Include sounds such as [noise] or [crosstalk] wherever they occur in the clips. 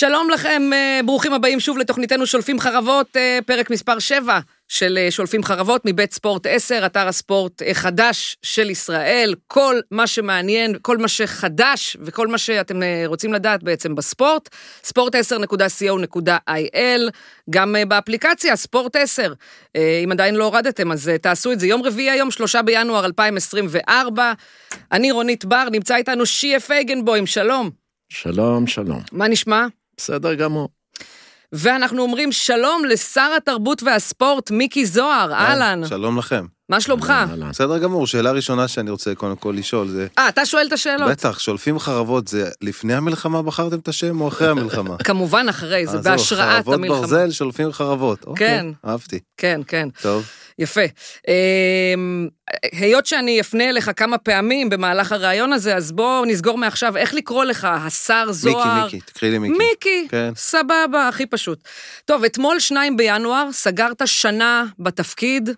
שלום לכם, אה, ברוכים הבאים שוב לתוכניתנו שולפים חרבות, אה, פרק מספר 7 של אה, שולפים חרבות מבית ספורט 10, אתר הספורט החדש של ישראל. כל מה שמעניין, כל מה שחדש וכל מה שאתם רוצים לדעת בעצם בספורט, sport10.co.il, גם באפליקציה, ספורט 10. אם עדיין לא הורדתם, אז תעשו את זה. יום רביעי היום, 3 בינואר 2024. אני רונית בר, נמצא איתנו שיה פייגנבוים, שלום. שלום, שלום. מה נשמע? בסדר גמור. ואנחנו אומרים שלום לשר התרבות והספורט, מיקי זוהר, אהלן. שלום לכם. מה שלומך? בסדר גמור, שאלה ראשונה שאני רוצה קודם כל לשאול זה... אה, אתה שואל את השאלות? בטח, שולפים חרבות, זה לפני המלחמה בחרתם את השם או אחרי המלחמה? [laughs] כמובן אחרי, זה בהשראת המלחמה. חרבות ברזל, שולפים חרבות. אוקיי, כן. אהבתי. כן, כן. טוב. יפה. אמ, היות שאני אפנה אליך כמה פעמים במהלך הראיון הזה, אז בוא נסגור מעכשיו איך לקרוא לך, השר זוהר. מיקי, מיקי, תקראי לי מיקי. מיקי, כן. סבבה, הכי פשוט. טוב, אתמול, שניים בינואר, סגרת שנה בתפקיד.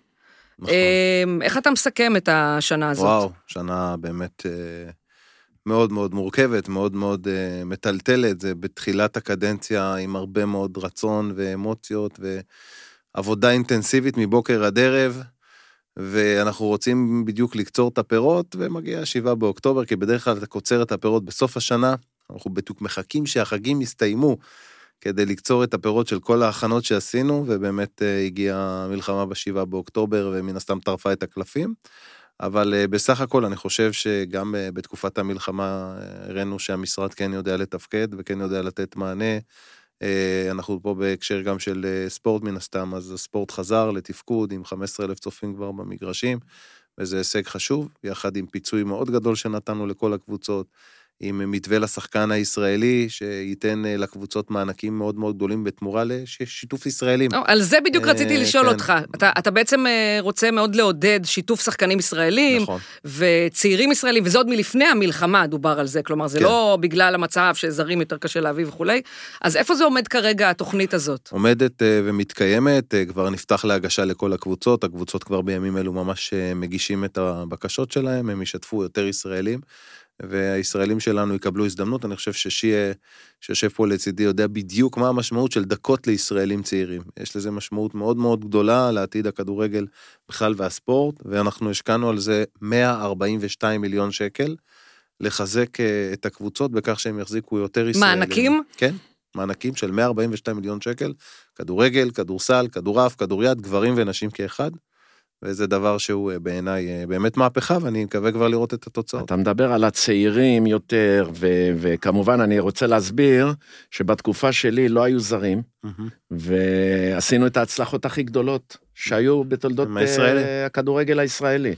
נכון. אמ, איך אתה מסכם את השנה הזאת? וואו, שנה באמת אה, מאוד מאוד מורכבת, מאוד מאוד אה, מטלטלת. זה בתחילת הקדנציה עם הרבה מאוד רצון ואמוציות ועבודה אינטנסיבית מבוקר עד ערב. ואנחנו רוצים בדיוק לקצור את הפירות, ומגיע 7 באוקטובר, כי בדרך כלל אתה קוצר את הפירות בסוף השנה, אנחנו בדיוק מחכים שהחגים יסתיימו כדי לקצור את הפירות של כל ההכנות שעשינו, ובאמת אה, הגיעה המלחמה ב-7 באוקטובר, ומן הסתם טרפה את הקלפים. אבל אה, בסך הכל אני חושב שגם אה, בתקופת המלחמה הראינו שהמשרד כן יודע לתפקד וכן יודע לתת מענה. אנחנו פה בהקשר גם של ספורט מן הסתם, אז הספורט חזר לתפקוד עם 15 אלף צופים כבר במגרשים, וזה הישג חשוב, יחד עם פיצוי מאוד גדול שנתנו לכל הקבוצות. עם מתווה לשחקן הישראלי, שייתן אה, לקבוצות מענקים מאוד מאוד גדולים בתמורה לשיתוף ישראלים. או, על זה בדיוק רציתי אה, לשאול כן. אותך. אתה, אתה בעצם אה, רוצה מאוד לעודד שיתוף שחקנים ישראלים, נכון. וצעירים ישראלים, וזה עוד מלפני המלחמה דובר על זה, כלומר, זה כן. לא בגלל המצב שזרים יותר קשה להביא וכולי. אז איפה זה עומד כרגע, התוכנית הזאת? עומדת ומתקיימת, כבר נפתח להגשה לכל הקבוצות, הקבוצות כבר בימים אלו ממש מגישים את הבקשות שלהם, הם ישתפו יותר ישראלים. והישראלים שלנו יקבלו הזדמנות. אני חושב ששיה, שיושב פה לצידי, יודע בדיוק מה המשמעות של דקות לישראלים צעירים. יש לזה משמעות מאוד מאוד גדולה לעתיד הכדורגל בכלל והספורט, ואנחנו השקענו על זה 142 מיליון שקל, לחזק אה, את הקבוצות בכך שהם יחזיקו יותר ישראלים. מענקים? כן. מענקים של 142 מיליון שקל, כדורגל, כדורסל, כדורעף, כדוריד, גברים ונשים כאחד. וזה דבר שהוא אה, בעיניי אה, באמת מהפכה, ואני מקווה כבר לראות את התוצאות. אתה מדבר על הצעירים יותר, ו- וכמובן אני רוצה להסביר שבתקופה שלי לא היו זרים, mm-hmm. ועשינו את ההצלחות הכי גדולות שהיו בתולדות uh, הכדורגל הישראלי.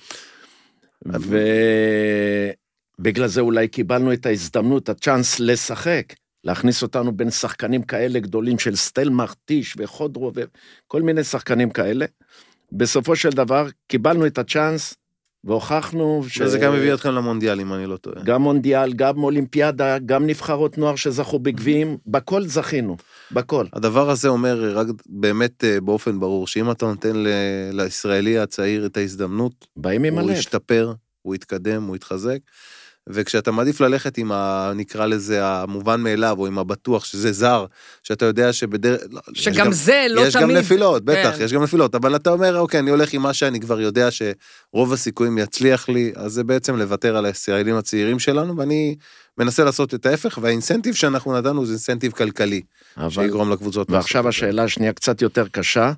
ובגלל זה אולי קיבלנו את ההזדמנות, הצ'אנס לשחק. להכניס אותנו בין שחקנים כאלה גדולים של סטלמך, טיש וחודרו וכל מיני שחקנים כאלה. בסופו של דבר קיבלנו את הצ'אנס והוכחנו ש... וזה גם הביא אתכם למונדיאל, אם אני לא טועה. גם מונדיאל, גם אולימפיאדה, גם נבחרות נוער שזכו בגביעים, בכל זכינו, בכל. הדבר הזה אומר רק באמת אה, באופן ברור, שאם אתה נותן ל... לישראלי הצעיר את ההזדמנות, באים עם הלב. הוא ישתפר, הוא יתקדם, הוא יתחזק. וכשאתה מעדיף ללכת עם ה... נקרא לזה המובן מאליו, או עם הבטוח שזה זר, שאתה יודע שבדרך... לא, שגם זה לא יש תמיד. יש גם נפילות, בטח, כן. יש גם נפילות, אבל אתה אומר, אוקיי, אני הולך עם מה שאני כבר יודע שרוב הסיכויים יצליח לי, אז זה בעצם לוותר על הישראלים הצעירים שלנו, ואני מנסה לעשות את ההפך, והאינסנטיב שאנחנו נתנו זה אינסנטיב כלכלי, אבל... שיגרום לקבוצות. ועכשיו השאלה השנייה קצת יותר קשה.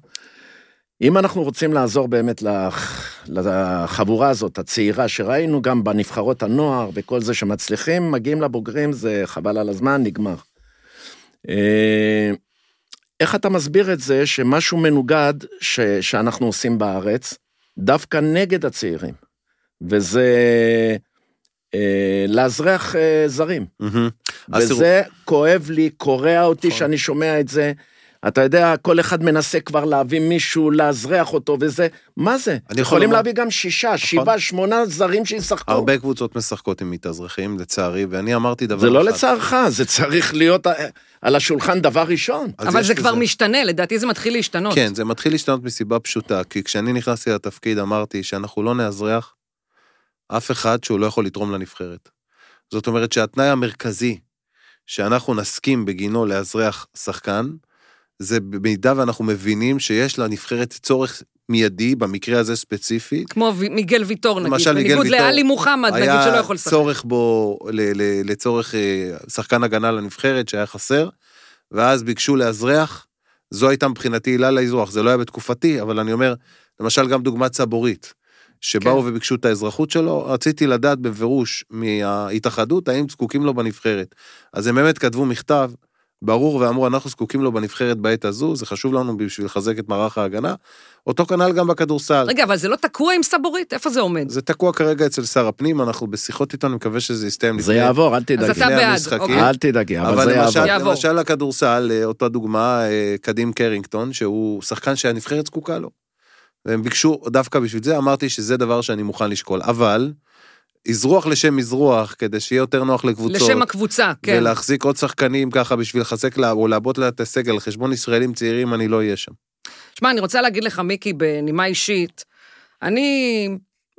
אם אנחנו רוצים לעזור באמת לחבורה הזאת, הצעירה, שראינו גם בנבחרות הנוער וכל זה שמצליחים, מגיעים לבוגרים, זה חבל על הזמן, נגמר. אה, איך אתה מסביר את זה שמשהו מנוגד ש, שאנחנו עושים בארץ, דווקא נגד הצעירים, וזה אה, לאזרח אה, זרים. Mm-hmm. וזה כואב לי, קורע אותי נכון. שאני שומע את זה. אתה יודע, כל אחד מנסה כבר להביא מישהו, לאזרח אותו וזה, מה זה? יכולים לומר... להביא גם שישה, נכון. שבעה, שמונה זרים שישחקו. הרבה קבוצות משחקות עם מתאזרחים, לצערי, ואני אמרתי דבר זה לא אחד. זה לא לצערך, זה צריך להיות על השולחן דבר ראשון. אבל זה כבר זה... משתנה, לדעתי זה מתחיל להשתנות. כן, זה מתחיל להשתנות מסיבה פשוטה, כי כשאני נכנסתי לתפקיד אמרתי שאנחנו לא נאזרח אף אחד שהוא לא יכול לתרום לנבחרת. זאת אומרת שהתנאי המרכזי שאנחנו נסכים בגינו לאזרח שחקן, זה במידה ואנחנו מבינים שיש לנבחרת צורך מיידי, במקרה הזה ספציפי. כמו ו- מיגל ויטור, נגיד, למשל, מיגל בניגוד ויטור, לאלי מוחמד, נגיד שלא יכול היה לשחק. צורך בו ל- ל- לצורך אה, שחקן הגנה לנבחרת שהיה חסר, ואז ביקשו לאזרח, זו הייתה מבחינתי עילה לאזרוח, זה לא היה בתקופתי, אבל אני אומר, למשל גם דוגמת סבורית, שבאו כן. וביקשו את האזרחות שלו, רציתי לדעת בפירוש מההתאחדות האם זקוקים לו בנבחרת. אז הם באמת כתבו מכתב ברור ואמרו, אנחנו זקוקים לו בנבחרת בעת הזו, זה חשוב לנו בשביל לחזק את מערך ההגנה. אותו כנ"ל גם בכדורסל. רגע, אבל זה לא תקוע עם סבורית? איפה זה עומד? זה תקוע כרגע אצל שר הפנים, אנחנו בשיחות איתו, אני מקווה שזה יסתיים זה יעבור, אל תדאגי. אתה לפני בעד. אוקיי. אל תדאגי, אבל אבל זה למשל, יעבור. יעבור. למשל הכדורסל, אה, אותה דוגמה, אה, קדים קרינגטון, שהוא שחקן שהנבחרת זקוקה לו. והם ביקשו דווקא בשביל זה, אמרתי שזה דבר שאני מוכן לשקול. אבל, אזרוח לשם אזרוח, כדי שיהיה יותר נוח לקבוצות. לשם הקבוצה, כן. ולהחזיק עוד שחקנים ככה בשביל לחזק לה, או לעבות לה את הסגל על חשבון ישראלים צעירים, אני לא אהיה שם. שמע, אני רוצה להגיד לך, מיקי, בנימה אישית, אני,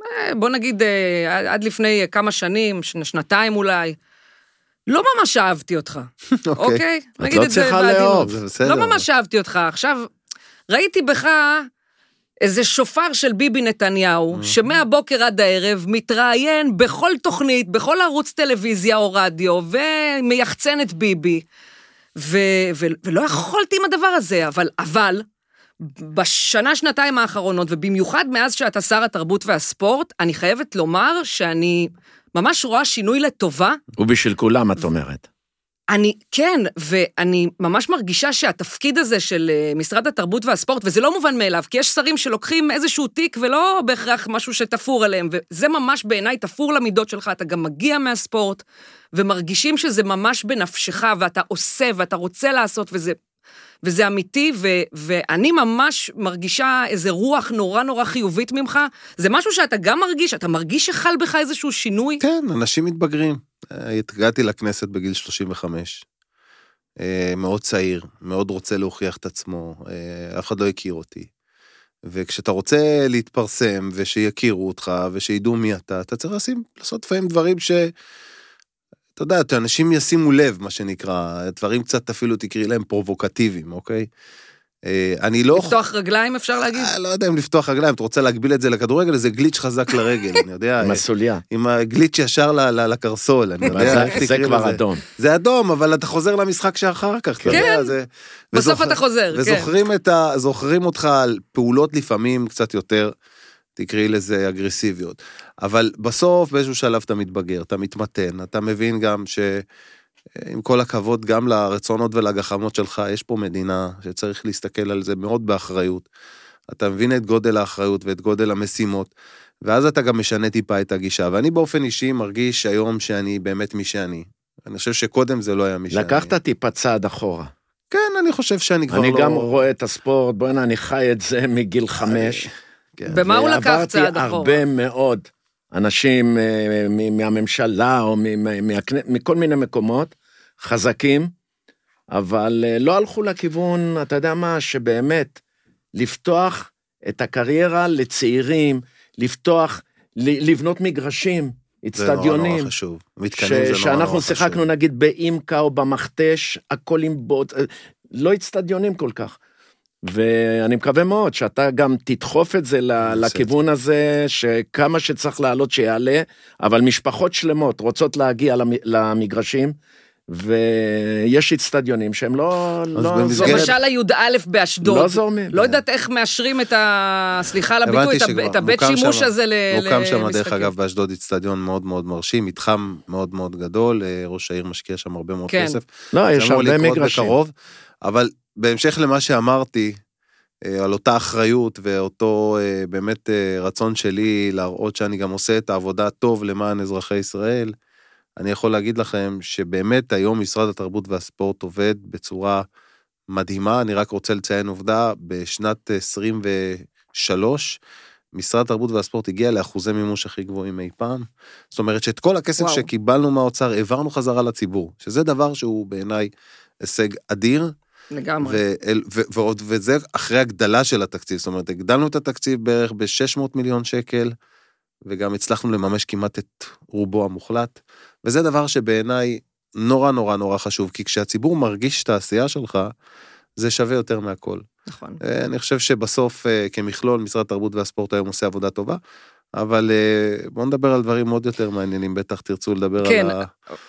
אה, בוא נגיד, אה, עד- לפני כמה שנים, שנתיים אולי, לא ממש אהבתי אותך, [laughs] אוקיי? את נגיד לא את זה צריכה. לאהוב. זה בסדר. לא ממש אהבתי אותך. עכשיו, ראיתי בך איזה שופר של ביבי נתניהו, שמהבוקר עד הערב מתראיין בכל תוכנית, בכל ערוץ טלוויזיה או רדיו, ומייחצן את ביבי. ו- ו- ולא יכולתי עם הדבר הזה, אבל, אבל, בשנה, שנתיים האחרונות, ובמיוחד מאז שאתה שר התרבות והספורט, אני חייבת לומר שאני ממש רואה שינוי לטובה ובשביל כולם, את אומרת. אני, כן, ואני ממש מרגישה שהתפקיד הזה של אה, משרד התרבות והספורט, וזה לא מובן מאליו, כי יש שרים שלוקחים איזשהו תיק ולא בהכרח משהו שתפור עליהם, וזה ממש בעיניי תפור למידות שלך, אתה גם מגיע מהספורט, ומרגישים שזה ממש בנפשך, ואתה עושה, ואתה רוצה לעשות, וזה... וזה אמיתי, ו, ואני ממש מרגישה איזה רוח נורא נורא חיובית ממך. זה משהו שאתה גם מרגיש, אתה מרגיש שחל בך איזשהו שינוי? כן, אנשים מתבגרים. אה, הגעתי לכנסת בגיל 35. אה, מאוד צעיר, מאוד רוצה להוכיח את עצמו, אה, אף אחד לא הכיר אותי. וכשאתה רוצה להתפרסם ושיכירו אותך ושידעו מי אתה, אתה צריך לשים, לעשות לפעמים דברים ש... אתה יודע, אנשים ישימו לב, מה שנקרא, דברים קצת אפילו תקראי להם פרובוקטיביים, אוקיי? אה, אני לא... לפתוח רגליים, אפשר להגיד? אה, לא יודע אם לפתוח רגליים, אתה רוצה להגביל את זה לכדורגל, זה גליץ' חזק לרגל, אני יודע. עם אה, הסוליה. עם הגליץ' ישר ל- ל- לקרסול, אני יודע, זה- כבר. אדום. זה אדום, אבל אתה חוזר למשחק שאחר כך, אתה כן. יודע, זה... בסוף אתה חוזר, כן. וזוכרים את אותך על פעולות לפעמים קצת יותר, תקראי לזה אגרסיביות. אבל בסוף, באיזשהו שלב אתה מתבגר, אתה מתמתן, אתה מבין גם ש... עם כל הכבוד גם לרצונות ולגחמות שלך, יש פה מדינה שצריך להסתכל על זה מאוד באחריות. אתה מבין את גודל האחריות ואת גודל המשימות, ואז אתה גם משנה טיפה את הגישה. ואני באופן אישי מרגיש היום שאני באמת מי שאני. אני חושב שקודם זה לא היה מי שאני. לקחת טיפה צעד אחורה. כן, אני חושב שאני כבר אני לא... גם רואה את הספורט, בוא'נה, אני חי את זה מגיל חמש. כן. במה הוא לקח צעד ועברתי אחורה? הרבה מאוד אנשים אה, מהממשלה או מכל מיני מקומות חזקים, אבל אה, לא הלכו לכיוון, אתה יודע מה, שבאמת, לפתוח את הקריירה לצעירים, לפתוח, לבנות מגרשים, זה נורא אצטדיונים. נורא חשוב. ש- מתקנים זה נורא נורא שאנחנו חשוב. שיחקנו נגיד באימקה או במכתש, הכל עם בוט, אה, לא אצטדיונים כל כך. ואני מקווה מאוד שאתה גם תדחוף את זה לכיוון הזה, שכמה שצריך לעלות שיעלה, אבל משפחות שלמות רוצות להגיע למ- למגרשים, ויש אצטדיונים שהם לא... לא במסגרת-. למשל הי"א באשדוד. לא זורמים. לא יודעת איך מאשרים את ה... סליחה על הביטוי, את הבית מוקם שימוש הזה ל- הוקם שם, דרך למשחקים. אגב, באשדוד איצטדיון מאוד מאוד מרשים, מתחם מאוד מאוד גדול, אה, ראש העיר משקיע שם הרבה מאוד כן. כסף. לא, יש הרבה מגרשים. בקרוב, אבל בהמשך למה שאמרתי, אה, על אותה אחריות ואותו אה, באמת אה, רצון שלי להראות שאני גם עושה את העבודה טוב למען אזרחי ישראל, אני יכול להגיד לכם שבאמת היום משרד התרבות והספורט עובד בצורה מדהימה, אני רק רוצה לציין עובדה, בשנת 23, משרד התרבות והספורט הגיע לאחוזי מימוש הכי גבוהים אי פעם. זאת אומרת שאת כל הכסף וואו. שקיבלנו מהאוצר העברנו חזרה לציבור, שזה דבר שהוא בעיניי הישג אדיר, לגמרי. ואל- ו- ועוד, וזה אחרי הגדלה של התקציב, זאת אומרת, הגדלנו את התקציב בערך ב-600 מיליון שקל, וגם הצלחנו לממש כמעט את רובו המוחלט, וזה דבר שבעיניי נורא נורא נורא חשוב, כי כשהציבור מרגיש את העשייה שלך, זה שווה יותר מהכל. נכון. אה, אני חושב שבסוף, אה, כמכלול, משרד התרבות והספורט היום עושה עבודה טובה, אבל אה, בואו נדבר על דברים עוד יותר מעניינים, בטח תרצו לדבר כן, על, ה...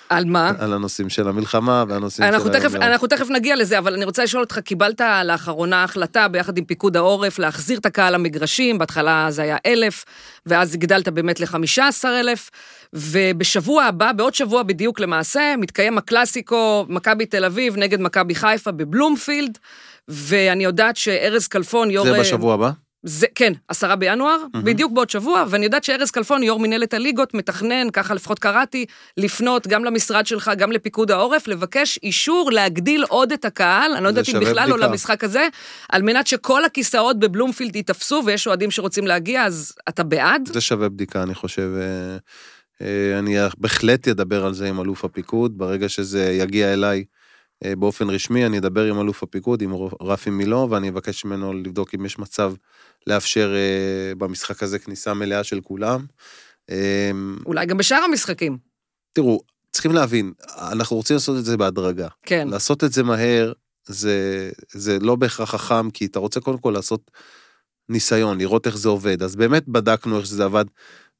על מה? על הנושאים של המלחמה והנושאים אנחנו של תכף, היום-יום. אנחנו תכף נגיע לזה, אבל אני רוצה לשאול אותך, קיבלת לאחרונה החלטה ביחד עם פיקוד העורף להחזיר את הקהל למגרשים, בהתחלה זה היה אלף, ואז הגדלת באמת ל-15 אלף, ובשבוע הבא, בעוד שבוע בדיוק למעשה, מתקיים הקלאסיקו מכבי תל אביב נגד מכבי חיפה בבלומפילד, ואני יודעת שארז כלפון, יו"ר... זה בשבוע הבא? זה, כן, עשרה בינואר, mm-hmm. בדיוק בעוד שבוע, ואני יודעת שארז כלפון, יו"ר מנהלת הליגות, מתכנן, ככה לפחות קראתי, לפנות גם למשרד שלך, גם לפיקוד העורף, לבקש אישור להגדיל עוד את הקהל, אני לא יודעת אם בכלל או בדיקה. למשחק הזה, על מנת שכל הכיסאות בבלומפילד ייתפסו, ויש אוהדים שרוצים להגיע, אז אתה בעד? זה שווה בדיקה, אני חושב. אה, אה, אני בהחלט אדבר על זה עם אלוף הפיקוד, ברגע שזה יגיע אליי באופן רשמי, אני אדבר עם אלוף הפיקוד, עם רפי מילו, ואני אבקש ממנו לבדוק אם יש מצב לאפשר אה, במשחק הזה כניסה מלאה של כולם. אה, אולי גם בשאר המשחקים. תראו, צריכים להבין, אנחנו רוצים לעשות את זה בהדרגה. כן. לעשות את זה מהר, זה, זה לא בהכרח חכם, כי אתה רוצה קודם כל לעשות ניסיון, לראות איך זה עובד. אז באמת בדקנו איך שזה עבד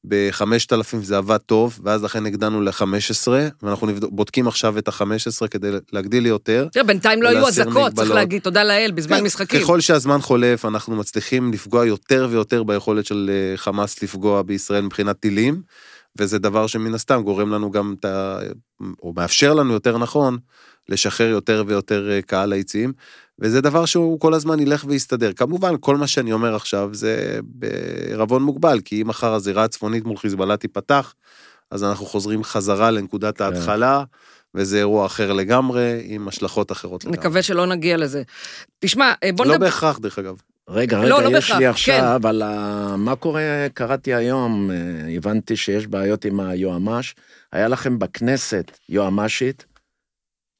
ב-5,000, זה עבד טוב, ואז לכן הגדלנו ל-15, ואנחנו נבדוק, בודקים עכשיו את ה-15 כדי להגדיל ליותר. תראה, בינתיים לא היו אזעקות, צריך. להגיד, תודה לאל, בזמן כן, משחקים. ככל שהזמן חולף, אנחנו מצליחים לפגוע יותר ויותר ביכולת של אה, חמאס לפגוע בישראל מבחינת טילים, וזה דבר שמן הסתם גורם לנו גם את ה... או מאפשר לנו יותר נכון, לשחרר יותר ויותר אה, קהל ליציעים, וזה דבר שהוא כל הזמן ילך ויסתדר. כמובן, כל מה שאני אומר עכשיו זה בערבון מוגבל, כי אם מחר הזירה הצפונית מול חיזבאללה תיפתח, אז אנחנו חוזרים חזרה לנקודת ההתחלה, וזה אירוע אחר לגמרי, עם השלכות אחרות לגמרי. נקווה שלא נגיע לזה. תשמע, אה, בוא לא נדבר... בהכרח, דרך אגב. רגע, לא, רגע, לא יש בהכרח, לי כן. עכשיו, על ה... מה קורה, קראתי היום, אה, הבנתי שיש בעיות עם היועמ"ש. היה לכם בכנסת יועמ"שית,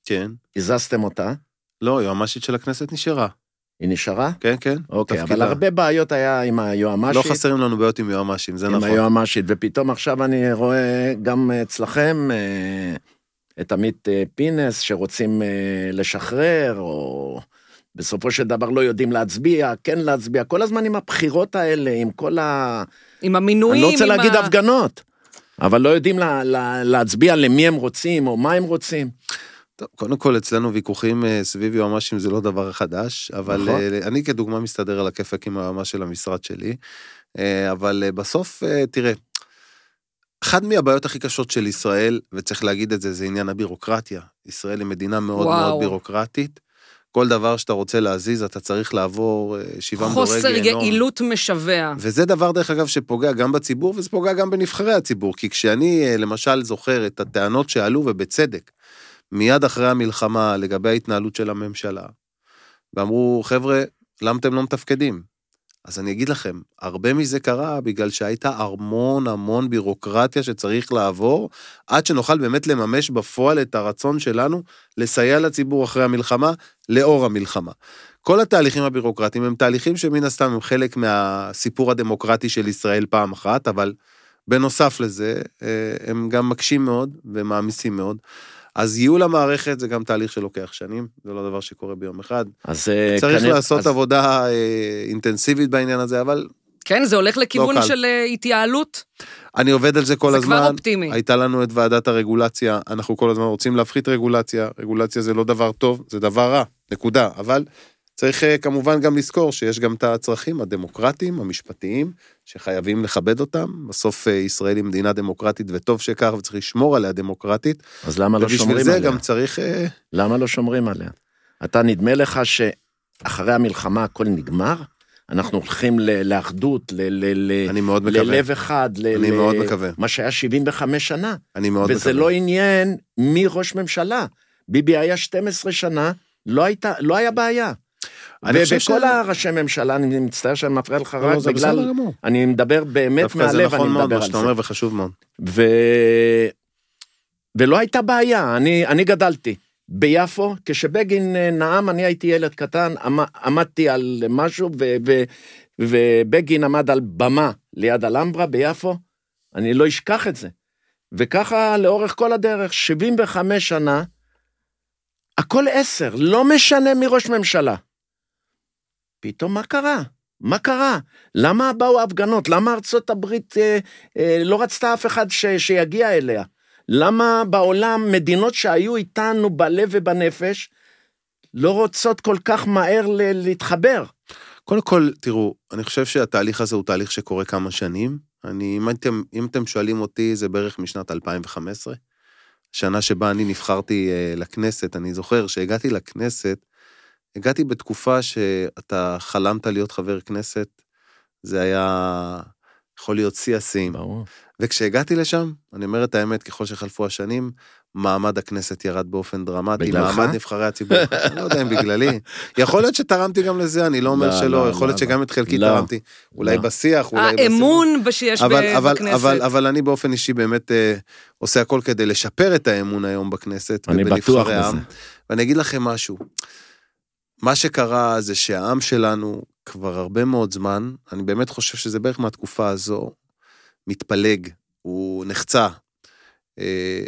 כן. הזזתם אותה, לא, יועמ"שית של הכנסת נשארה. היא נשארה? כן, כן. אוקיי, אבל תפקידה. הרבה בעיות היה עם לא היועמ"שית. חסרים לנו בעיות עם יועמ"שים, זה עם נכון. היועמ"שית, ופתאום עכשיו אני רואה גם אצלכם אה, את עמית אה, פינס שרוצים אה, לשחרר, או בסופו של דבר לא יודעים להצביע, כן להצביע, כל הזמן עם הבחירות האלה, עם כל ה... עם המינויים, אני לא רוצה עם להגיד ה... הפגנות, אבל לא יודעים לה, לה, להצביע למי הם רוצים, או מה הם רוצים. טוב, קודם כל, אצלנו ויכוחים אה, סביב יועמ"שים זה לא דבר חדש, אבל נכון. אה, אני כדוגמה מסתדר על הכיפאק עם היועמ"ש של המשרד שלי, אה, אבל בסוף, אה, תראה, אחת מהבעיות הכי קשות של ישראל, וצריך להגיד את זה, זה עניין הבירוקרטיה. ישראל היא מדינה מאוד וואו. מאוד בירוקרטית. כל דבר שאתה רוצה להזיז, אתה צריך לעבור שבעה מדורי חוסר גיהנום. יעילות משווע. וזה דבר, דרך אגב, שפוגע גם בציבור, וזה פוגע גם בנבחרי הציבור. כי כשאני, למשל, זוכר את הטענות שעלו, ובצדק, מיד אחרי המלחמה לגבי ההתנהלות של הממשלה, ואמרו, חבר'ה, למה אתם לא מתפקדים? אז אני אגיד לכם, הרבה מזה קרה בגלל שהייתה המון המון בירוקרטיה שצריך לעבור, עד שנוכל באמת לממש בפועל את הרצון שלנו לסייע לציבור אחרי המלחמה, לאור המלחמה. כל התהליכים הבירוקרטיים הם תהליכים שמן הסתם הם חלק מהסיפור הדמוקרטי של ישראל פעם אחת, אבל בנוסף לזה, אה, הם גם מקשים מאוד ומעמיסים מאוד. אז ייעול המערכת זה גם תהליך שלוקח שנים, זה לא דבר שקורה ביום אחד. אז אה, צריך כנראה- לעשות אז- עבודה אה, אינטנסיבית בעניין הזה, אבל כן, זה הולך לכיוון לא. של אה, התייעלות. אני עובד על זה כל זה הזמן. כבר אופטימי. הייתה לנו את ועדת הרגולציה, אנחנו כל הזמן רוצים להפחית רגולציה, רגולציה זה לא דבר טוב, זה דבר רע, נקודה. אבל צריך כמובן גם לזכור שיש גם את הצרכים הדמוקרטיים, המשפטיים, שחייבים לכבד אותם. בסוף אה, ישראל היא מדינה דמוקרטית, וטוב שכך, וצריך לשמור עליה דמוקרטית. אז למה לא ובשביל שומרים זה עליה? גם צריך... אה, למה לא שומרים עליה? אתה, נדמה לך שאחרי המלחמה הכל נגמר? אנחנו הולכים לאחדות. ללב אחד, ל- אני ל- מאוד מקווה. מה שהיה 75 שנה. אני מאוד וזה מקווה. לא עניין מי ראש ממשלה. ביבי היה 12 שנה, לא, הייתה, לא היה בעיה. אני ובכל ש- הראשי ממשלה, אני מצטער שאני מפריע לך לא, רק זה בגלל... אני מדבר באמת דווקא זה מהלב, אני נכון מאוד מדבר מה על שאתה זה. אומר, וחשוב מאוד. ו... ולא הייתה בעיה, אני, אני גדלתי. ביפו, כשבגין אה, נאם, אני הייתי ילד קטן, עמ, עמדתי על משהו, ו, ו, ובגין עמד על במה ליד אלמברה ביפו, אני לא אשכח את זה. וככה לאורך כל הדרך, 75 שנה, הכל עשר, לא משנה מי ראש ממשלה. פתאום מה קרה? מה קרה? למה באו ההפגנות? למה ארצות הברית אה, אה, לא רצתה אף אחד ש, שיגיע אליה? למה בעולם מדינות שהיו איתנו בלב ובנפש לא רוצות כל כך מהר ל- להתחבר? קודם כל, תראו, אני חושב שהתהליך הזה הוא תהליך שקורה כמה שנים. אני, אם אתם, אם אתם שואלים אותי, זה בערך משנת 2015. שנה שבה אני נבחרתי uh, לכנסת, אני זוכר שהגעתי לכנסת, הגעתי בתקופה שאתה חלמת להיות חבר כנסת, זה היה יכול להיות שיא השיאים. ברור. וכשהגעתי לשם, אני אומר את האמת, ככל שחלפו השנים, מעמד הכנסת ירד באופן דרמטי, בגללך? מעמד נבחרי הציבור, אני לא יודע אם בגללי. יכול להיות שתרמתי גם לזה, אני לא אומר לא, שלא, לא, יכול להיות לא, שגם את חלקי לא. תרמתי. אולי לא. בשיח, אולי בסיפור. האמון שיש ב- אבל, אבל, בכנסת. אבל, אבל אני באופן אישי באמת אה, עושה הכל כדי לשפר את האמון היום בכנסת אני בטוח. בזה. ואני אגיד לכם משהו, מה שקרה זה שהעם שלנו כבר הרבה מאוד זמן, אני באמת חושב שזה בערך מהתקופה הזו, מתפלג, הוא נחצה. אה,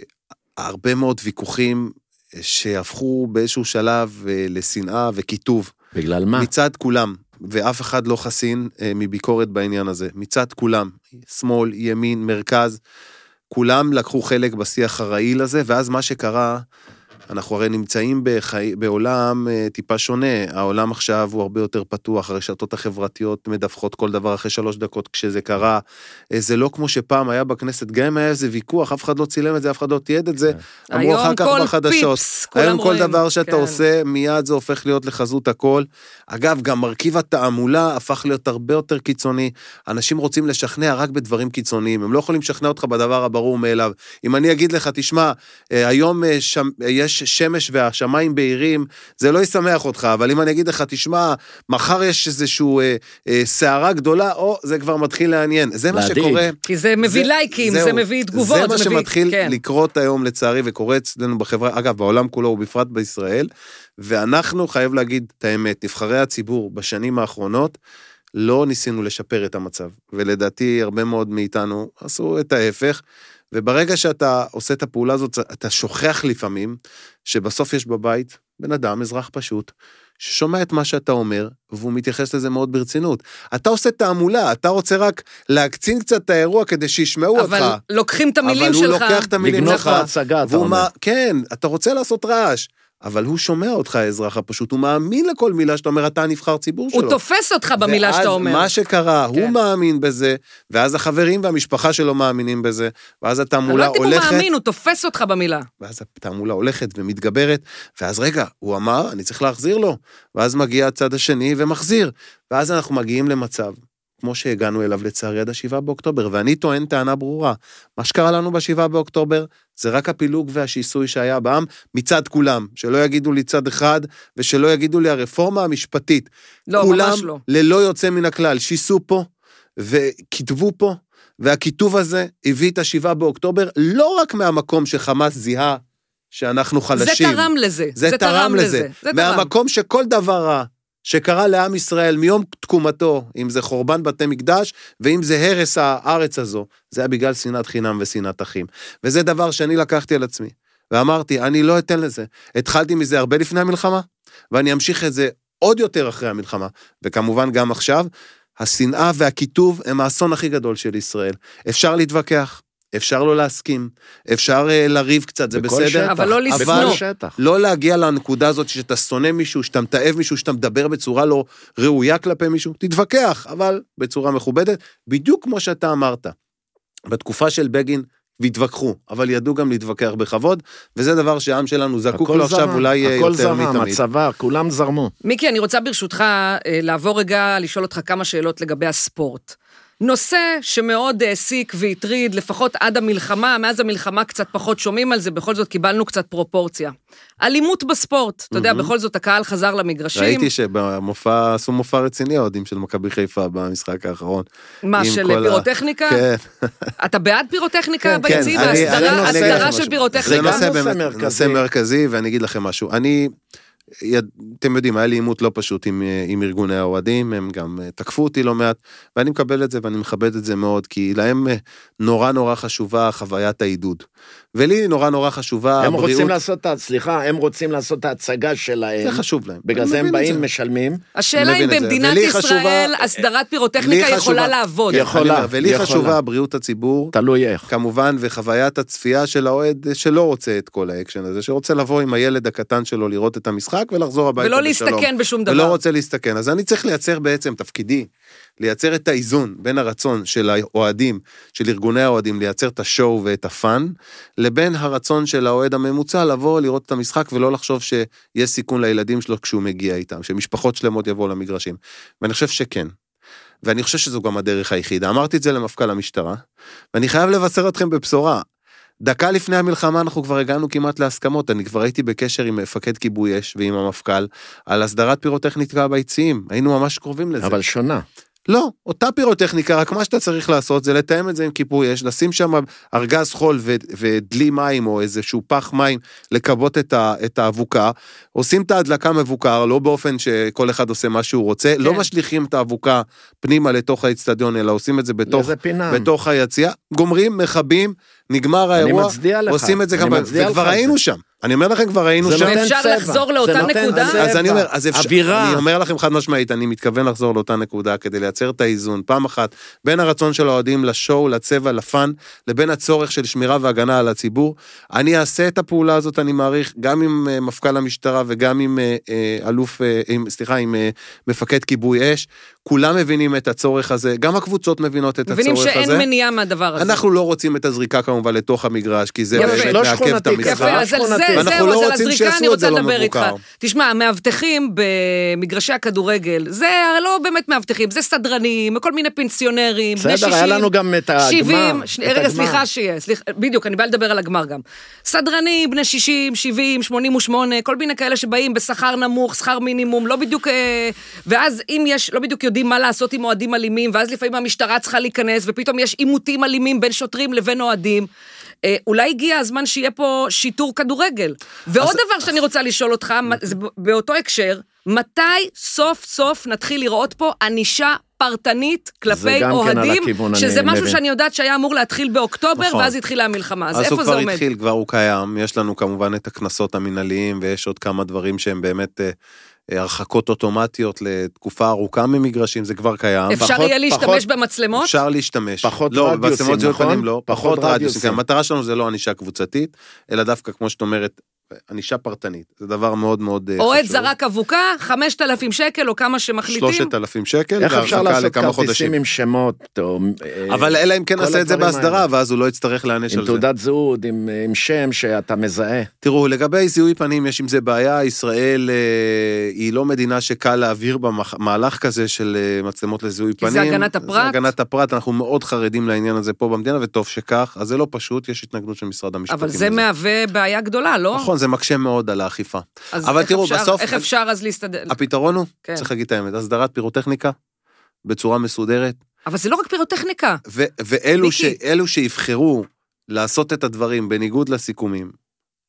הרבה מאוד ויכוחים אה, שהפכו באיזשהו שלב אה, לשנאה וקיטוב. בגלל מה? מצד כולם, ואף אחד לא חסין אה, מביקורת בעניין הזה, מצד כולם, שמאל, ימין, מרכז, כולם לקחו חלק בשיח הרעיל הזה, ואז מה שקרה, אנחנו הרי נמצאים בחי... בעולם אה, טיפה שונה, העולם עכשיו הוא הרבה יותר פתוח, הרשתות החברתיות מדווחות כל דבר אחרי שלוש דקות כשזה קרה, אה, זה לא כמו שפעם היה בכנסת, גם אם היה איזה ויכוח, אף אחד לא צילם את זה, אף אחד לא תיעד את זה, אמרו היום אחר כך כל בחדשות. פיפס, היום כל רואים. דבר שאתה כן. עושה, מיד זה הופך להיות לחזות הכל. אגב, גם מרכיב התעמולה הפך להיות הרבה יותר קיצוני. אנשים רוצים לשכנע רק בדברים קיצוניים, הם לא יכולים לשכנע אותך בדבר הברור מאליו. אם אני אגיד לך, תשמע, אה, היום שם, יש שמש והשמיים בהירים, זה לא ישמח אותך, אבל אם אני אגיד לך, תשמע, מחר יש איזושהי אה, אה, סערה גדולה, או, זה כבר מתחיל לעניין. זה מה. שקורה. כי זה מביא לייקים, זהו. זה מביא תגובות, זה מה מביא... שמתחיל כן. לקרות היום לצערי וקורה אצלנו בחברה, אגב בעולם כולו ובפרט בישראל, ואנחנו חייב להגיד את האמת, נבחרי הציבור בשנים האחרונות לא ניסינו לשפר את המצב, ולדעתי הרבה מאוד מאיתנו עשו את ההפך, וברגע שאתה עושה את הפעולה הזאת, אתה שוכח לפעמים שבסוף יש בבית בן אדם, אזרח פשוט, ששומע את מה שאתה אומר, והוא מתייחס לזה מאוד ברצינות. אתה עושה תעמולה, אתה רוצה רק להקצין קצת את האירוע כדי שישמעו אותך. אבל לוקחים את המילים אבל הוא שלך. לוקח את המילים לגנוב שלך. את ההצגה, אתה אומר. מה, כן, אתה רוצה לעשות רעש, אבל הוא שומע אותך, האזרח הפשוט, הוא מאמין לכל מילה שאתה אומר, אתה הנבחר ציבור שלו. הוא תופס אותך במילה שאתה אומר. ואז מה שקרה, כן. הוא מאמין בזה, ואז החברים והמשפחה שלו מאמינים בזה, ואז אני לא התעמולה יודעת אם הוא הולכת, מאמין, הוא תופס אותך במילה. ואז התעמולה הולכת ומתגברת, ואז רגע, הוא אמר, אני צריך להחזיר לו, ואז מגיע הצד השני ומחזיר, ואז אנחנו מגיעים למצב, כמו שהגענו אליו לצערי עד השבעה באוקטובר, ואני טוען טענה ברורה, מה שקרה לנו בשבעה באוקטובר, זה רק הפילוג והשיסוי שהיה בעם מצד כולם, שלא יגידו לי צד אחד, ושלא יגידו לי הרפורמה המשפטית. לא, כולם, ממש לא. ללא יוצא מן הכלל, שיסו פה וכתבו פה, והכיתוב הזה הביא את השבעה באוקטובר לא רק מהמקום שחמאס זיהה שאנחנו זה חלשים. תרם לזה. זה תרם לזה. זה תרם. מהמקום שכל דבר רע שקרה לעם ישראל מיום תקומתו, אם זה חורבן בתי מקדש, ואם זה הרס הארץ הזו, זה היה בגלל שנאת חינם ושנאת אחים. וזה דבר שאני לקחתי על עצמי, ואמרתי, אני לא אתן לזה. התחלתי מזה הרבה לפני המלחמה, ואני אמשיך את זה עוד יותר אחרי המלחמה, וכמובן גם עכשיו. השנאה והקיטוב הם האסון הכי גדול של ישראל. אפשר להתווכח, אפשר לא להסכים, אפשר אה, לריב קצת, זה בסדר. שטח, אבל לא לשנוא. בכל שטח. לא להגיע לנקודה הזאת שאתה שונא מישהו, שאתה מתעב מישהו, שאתה מדבר בצורה לא ראויה כלפי מישהו, תתווכח, אבל בצורה מכובדת, בדיוק כמו שאתה אמרת. בתקופה של בגין, והתווכחו, אבל ידעו גם להתווכח בכבוד, וזה דבר שהעם שלנו זקוק הכל לו עכשיו זרם, אולי אה, הכל יותר זרם, מתמיד. הצבא, כולם זרמו. מיקי, אני רוצה ברשותך אה, לעבור רגע לשאול אותך כמה שאלות לגבי הספורט. נושא שמאוד העסיק והטריד, לפחות עד המלחמה, מאז המלחמה קצת פחות שומעים על זה, בכל זאת קיבלנו קצת פרופורציה. אלימות בספורט, אתה יודע, בכל זאת הקהל חזר למגרשים. ראיתי שבמופע, עשו מופע רציני האוהדים של מכבי חיפה במשחק האחרון. מה, של כל ה- פירוטכניקה? כן. [laughs] אתה בעד פירוטכניקה כן, כן, ביציעים? הסדרה לכם של. פירוטכניקה? זה נושא מרכזי. ואני אגיד לכם משהו. אני אתם יודעים, היה לי עימות לא פשוט עם, אה, עם ארגוני האוהדים, הם גם אה, תקפו אותי לא מעט, ואני מקבל את זה ואני מכבד את זה מאוד, כי להם אה, נורא נורא חשובה חוויית העידוד. ולי נורא נורא חשובה הם הבריאות, רוצים לעשות. סליחה, הם רוצים לעשות את ההצגה שלהם. זה חשוב להם. בגלל זה הם באים, זה. משלמים. השאלה אם. במדינת ולי ישראל חשובה- הסדרת פירוטכניקה חשובה- יכולה לעבוד. יכול- אני אומר, יכולה, ולי יכולה. חשובה בריאות הציבור, תלוי איך. כמובן, וחוויית הצפייה של האוהד שלא רוצה את כל האקשן הזה, שרוצה לבוא עם הילד הקטן שלו לראות את המשחק ולחזור הביתה ולא בשלום. להסתכן בשום דבר. ולא רוצה להסתכן. אז אני צריך לייצר בעצם, תפקידי, לייצר את האיזון בין הרצון של האוהדים, של ארגוני האוהדים, לייצר את ה show ואת ה fun, לבין הרצון של האוהד הממוצע לבוא לראות את המשחק ולא לחשוב שיש סיכון לילדים שלו כשהוא מגיע איתם, שמשפחות שלמות יבואו למגרשים. ואני חושב שכן. ואני חושב שזו גם הדרך היחידה. אמרתי את זה למפכ"ל המשטרה, ואני חייב לבשר אתכם בבשורה. דקה לפני המלחמה אנחנו כבר הגענו כמעט להסכמות, אני כבר הייתי בקשר עם מפקד כיבוי אש ועם המפכ"ל על הסדרת פירוטכניקה ביציעים, היינו ממש קרובים לזה. אבל שונה. לא, אותה פירוטכניקה, רק מה שאתה צריך לעשות זה לתאם את זה עם כיבוי אש, לשים שם ארגז חול ו- ודלי מים או איזשהו פח מים, לכבות את, ה- את האבוקה, עושים את ההדלקה מבוקר, לא באופן שכל אחד עושה מה שהוא רוצה, לא כן. משליכים את האבוקה פנימה לתוך האצטדיון, אלא עושים את זה בתוך. בתוך היציאה, גומרים, מכבים, נגמר אני האירוע, מצדיע לך. עושים את זה לך וכבר היינו זה. שם, אני אומר לכם, כבר היינו שם. נותן ואפשר צבע. לחזור לאותה זה נותן נקודה? צבע. אז אני אומר, אז אפשר, אווירה. אני אומר לכם חד משמעית, אני מתכוון לחזור לאותה נקודה כדי לייצר את האיזון, פעם אחת, בין הרצון של האוהדים לשואו, לצבע, לפאן, לבין הצורך של שמירה והגנה על הציבור. אני אעשה את הפעולה הזאת, אני מעריך, גם עם אה, מפכ"ל המשטרה וגם עם אה, אלוף, אה, עם, סליחה, עם מפקד כיבוי אש. כולם מבינים את הצורך הזה, גם הקבוצות מבינות את מבינים הצורך הזה. שאין מניעה מהדבר הזה. אנחנו לא רוצים את הזריקה כמובן לתוך המגרש, כי זה. באמת לא מעכב את המשחק. יפה, אז על זה, שכונתי. ואנחנו זהו, לא אז על הזריקה אני זה רוצה לא לדבר איתך. תשמע, המאבטחים במגרשי הכדורגל, זה לא באמת מאבטחים, זה סדרנים, כל מיני פנסיונרים, בני 60. בסדר, היה לנו גם את הגמר. 70, ש... את רגע. סליחה שיהיה, סליחה, בדיוק, אני באה לדבר על הגמר גם. סדרנים, בני 60, 70, 88, כל מיני כאלה שבאים בשכר נמוך, שכר מינימום, לא בדיוק... אה, ואז אם יש, לא בדיוק יודעים מה לעשות עם אוהדים אלימים, ואז לפעמים המשטרה צריכה להיכנס, ופתאום יש עימותים אלימים בין שוטרים לבין אוהדים. אה, אולי הגיע הזמן שיהיה פה שיטור כדורגל. ועוד אז- דבר שאני רוצה לשאול אותך, מה- זה באותו הקשר, מתי סוף סוף נתחיל לראות פה ענישה פרטנית כלפי כן אוהדים, הכיוון, שזה אני משהו מבין. שאני יודעת שהיה אמור להתחיל באוקטובר, נכון. ואז התחילה המלחמה, אז אז איפה הוא זה כבר עומד? התחיל, כבר הוא קיים, יש לנו כמובן את הקנסות המינהליים ויש עוד כמה דברים שהם באמת אה, הרחקות אוטומטיות לתקופה ארוכה ממגרשים, זה כבר קיים. אפשר פחות- יהיה להשתמש פחות- במצלמות? אפשר להשתמש. פחות לא, רדיוסים, במצלמות זיהוי נכון? פנים לא, פחות פחות רדיוסים. רדיוסים. כן, המטרה שלנו זה לא ענישה קבוצתית, אלא דווקא, כמו שאת אומרת, ענישה פרטנית. זה דבר מאוד מאוד אה, חשוב. אוהד זרק אבוקה, 5,000 שקל או כמה שמחליטים. שלושת אלפים שקל, איך אפשר לעשות כרטיסים חודשים. עם שמות? או, אה, אבל אלא אם כן נעשה את זה בהסדרה. ואז הוא לא יצטרך להיענש עם על זה. תעודת זהות, עם, עם שם שאתה מזהה. תראו, לגבי זיהוי פנים יש עם זה בעיה, ישראל אה, היא לא מדינה שקל להעביר במהלך כזה של אה, מצלמות לזיהוי כי פנים. זה הגנת הפרט. זה הגנת הפרט, אנחנו מאוד חרדים לעניין הזה פה במדינה, וטוב שכך, אז זה לא פשוט, יש התנגדות של משרד המשפטים. אבל זה לזה. מהווה בעיה גדולה, לא? נכון, זה מקשה מאוד על האכיפה. אבל תראו, אפשר- בסוף- איך אפשר אז להסתדר? הפתרון הוא, כן. צריך להגיד את האמת, הסדרת פירוטכניקה, בצורה מסודרת, אבל זה לא רק פירוטכניקה. ו- ואלו ש- שיבחרו לעשות את הדברים בניגוד לסיכומים,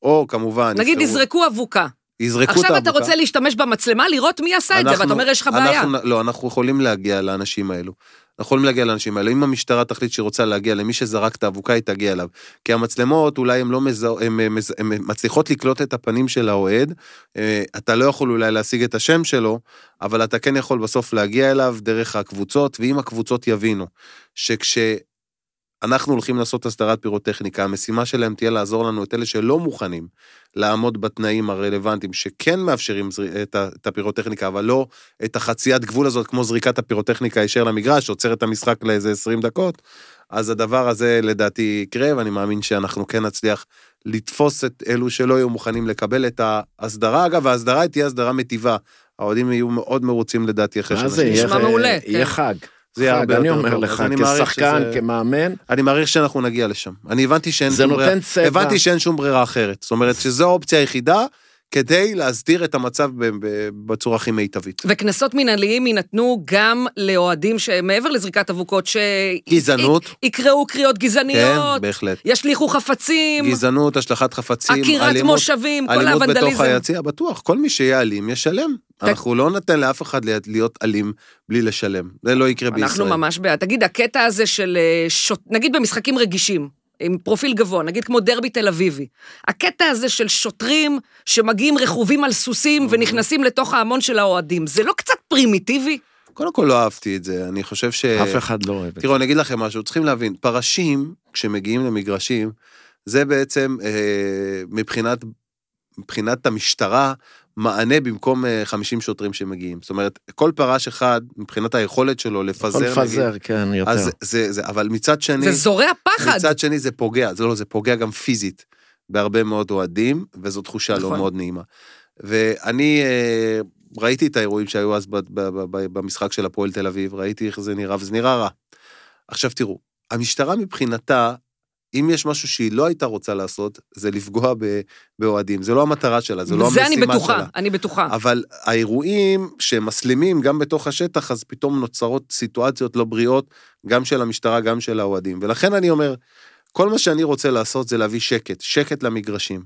או כמובן, נגיד יבחרו- יזרקו אבוקה. יזרקו את עכשיו אתה האבוקה. רוצה להשתמש במצלמה, לראות מי עשה את זה, אנחנו- ואתה אומר, יש לך בעיה. אנחנו, לא, אנחנו יכולים להגיע לאנשים האלו. אנחנו יכולים להגיע לאנשים האלו. אם המשטרה תחליט שהיא רוצה להגיע למי שזרק את האבוקה, היא תגיע אליו. כי המצלמות, אולי הן לא מזהו, הן מצליחות לקלוט את הפנים של האוהד. אה, אתה לא יכול אולי להשיג את השם שלו, אבל אתה כן יכול בסוף להגיע אליו דרך הקבוצות, ואם הקבוצות יבינו שכש... אנחנו הולכים לעשות הסדרת פירוטכניקה, המשימה שלהם תהיה לעזור לנו את אלה שלא מוכנים לעמוד בתנאים הרלוונטיים, שכן מאפשרים. את, הפירוטכניקה, אבל לא את החציית גבול הזאת, כמו זריקת הפירוטכניקה הישר למגרש, שעוצר את המשחק לאיזה 20 דקות, אז הדבר הזה לדעתי יקרה, ואני מאמין שאנחנו כן נצליח לתפוס את אלו שלא יהיו מוכנים לקבל את ההסדרה. אגב, ההסדרה תהיה הסדרה מטיבה. האוהדים יהיו מאוד מרוצים לדעתי אחרי מה שנה. זה, יהיה נשמע מעולה, יהיה כן. חג. זה יהיה הרבה אני יותר אומר טוב. לך, אני מעריך כשחקן, שזה- כמאמן, אני מעריך שאנחנו נגיע לשם. אני הבנתי שאין זה שום נותן ברירה, צבע. הבנתי שאין שום ברירה אחרת. זאת אומרת שזו האופציה היחידה, כדי להסדיר את המצב ב- ב- בצורה הכי מיטבית. וקנסות מנהליים יינתנו גם לאוהדים שמעבר לזריקת אבוקות, גזענות. שיקראו קריאות כן, גזעניות, בהחלט. ישליכו חפצים, גזענות, השלכת חפצים, עקירת אלימות, מושבים, כל אלימות בתוך הוונדליזם. היציע, בטוח, כל מי שיהיה אלים ישלם. אנחנו לא ניתן לאף אחד להיות- אלים בלי לשלם. זה לא יקרה בישראל. אנחנו ממש בעד. תגיד, הקטע הזה של אה, שוט... נגיד במשחקים רגישים, עם פרופיל גבוה, נגיד כמו דרבי תל אביבי, הקטע הזה של שוטרים שמגיעים רכובים על סוסים ונכנסים לתוך ההמון של האוהדים, זה לא קצת פרימיטיבי? קודם כל לא אהבתי את זה, אני חושב ש... אף אחד לא אוהב את זה. תראו, אני אגיד לכם משהו, צריכים להבין, פרשים, כשמגיעים למגרשים, זה בעצם אה, מבחינת, מבחינת המשטרה, מענה במקום אה, 50 שוטרים שמגיעים. זאת אומרת, כל פרש אחד, מבחינת היכולת שלו לפזר, יכול לפזר, כן, יותר. אז זה, זה, אבל מצד שני, זה זורע פחד. מצד שני זה פוגע, זה לא, זה פוגע גם פיזית בהרבה מאוד אוהדים, וזו תחושה לא נכון. מאוד נעימה. ואני אה, ראיתי את האירועים שהיו אז ב- ב- ב- ב- במשחק של הפועל תל אביב, ראיתי איך זה נראה, וזה נראה רע. עכשיו תראו, המשטרה מבחינתה, אם יש משהו שהיא לא הייתה רוצה לעשות, זה לפגוע באוהדים. זה לא המטרה שלה, זה לא זה המשימה אני בטוחה, שלה. אני בטוחה. אבל האירועים שמסלימים גם בתוך השטח, אז פתאום נוצרות סיטואציות לא בריאות, גם של המשטרה, גם של האוהדים. ולכן אני אומר, כל מה שאני רוצה לעשות זה להביא שקט, שקט למגרשים.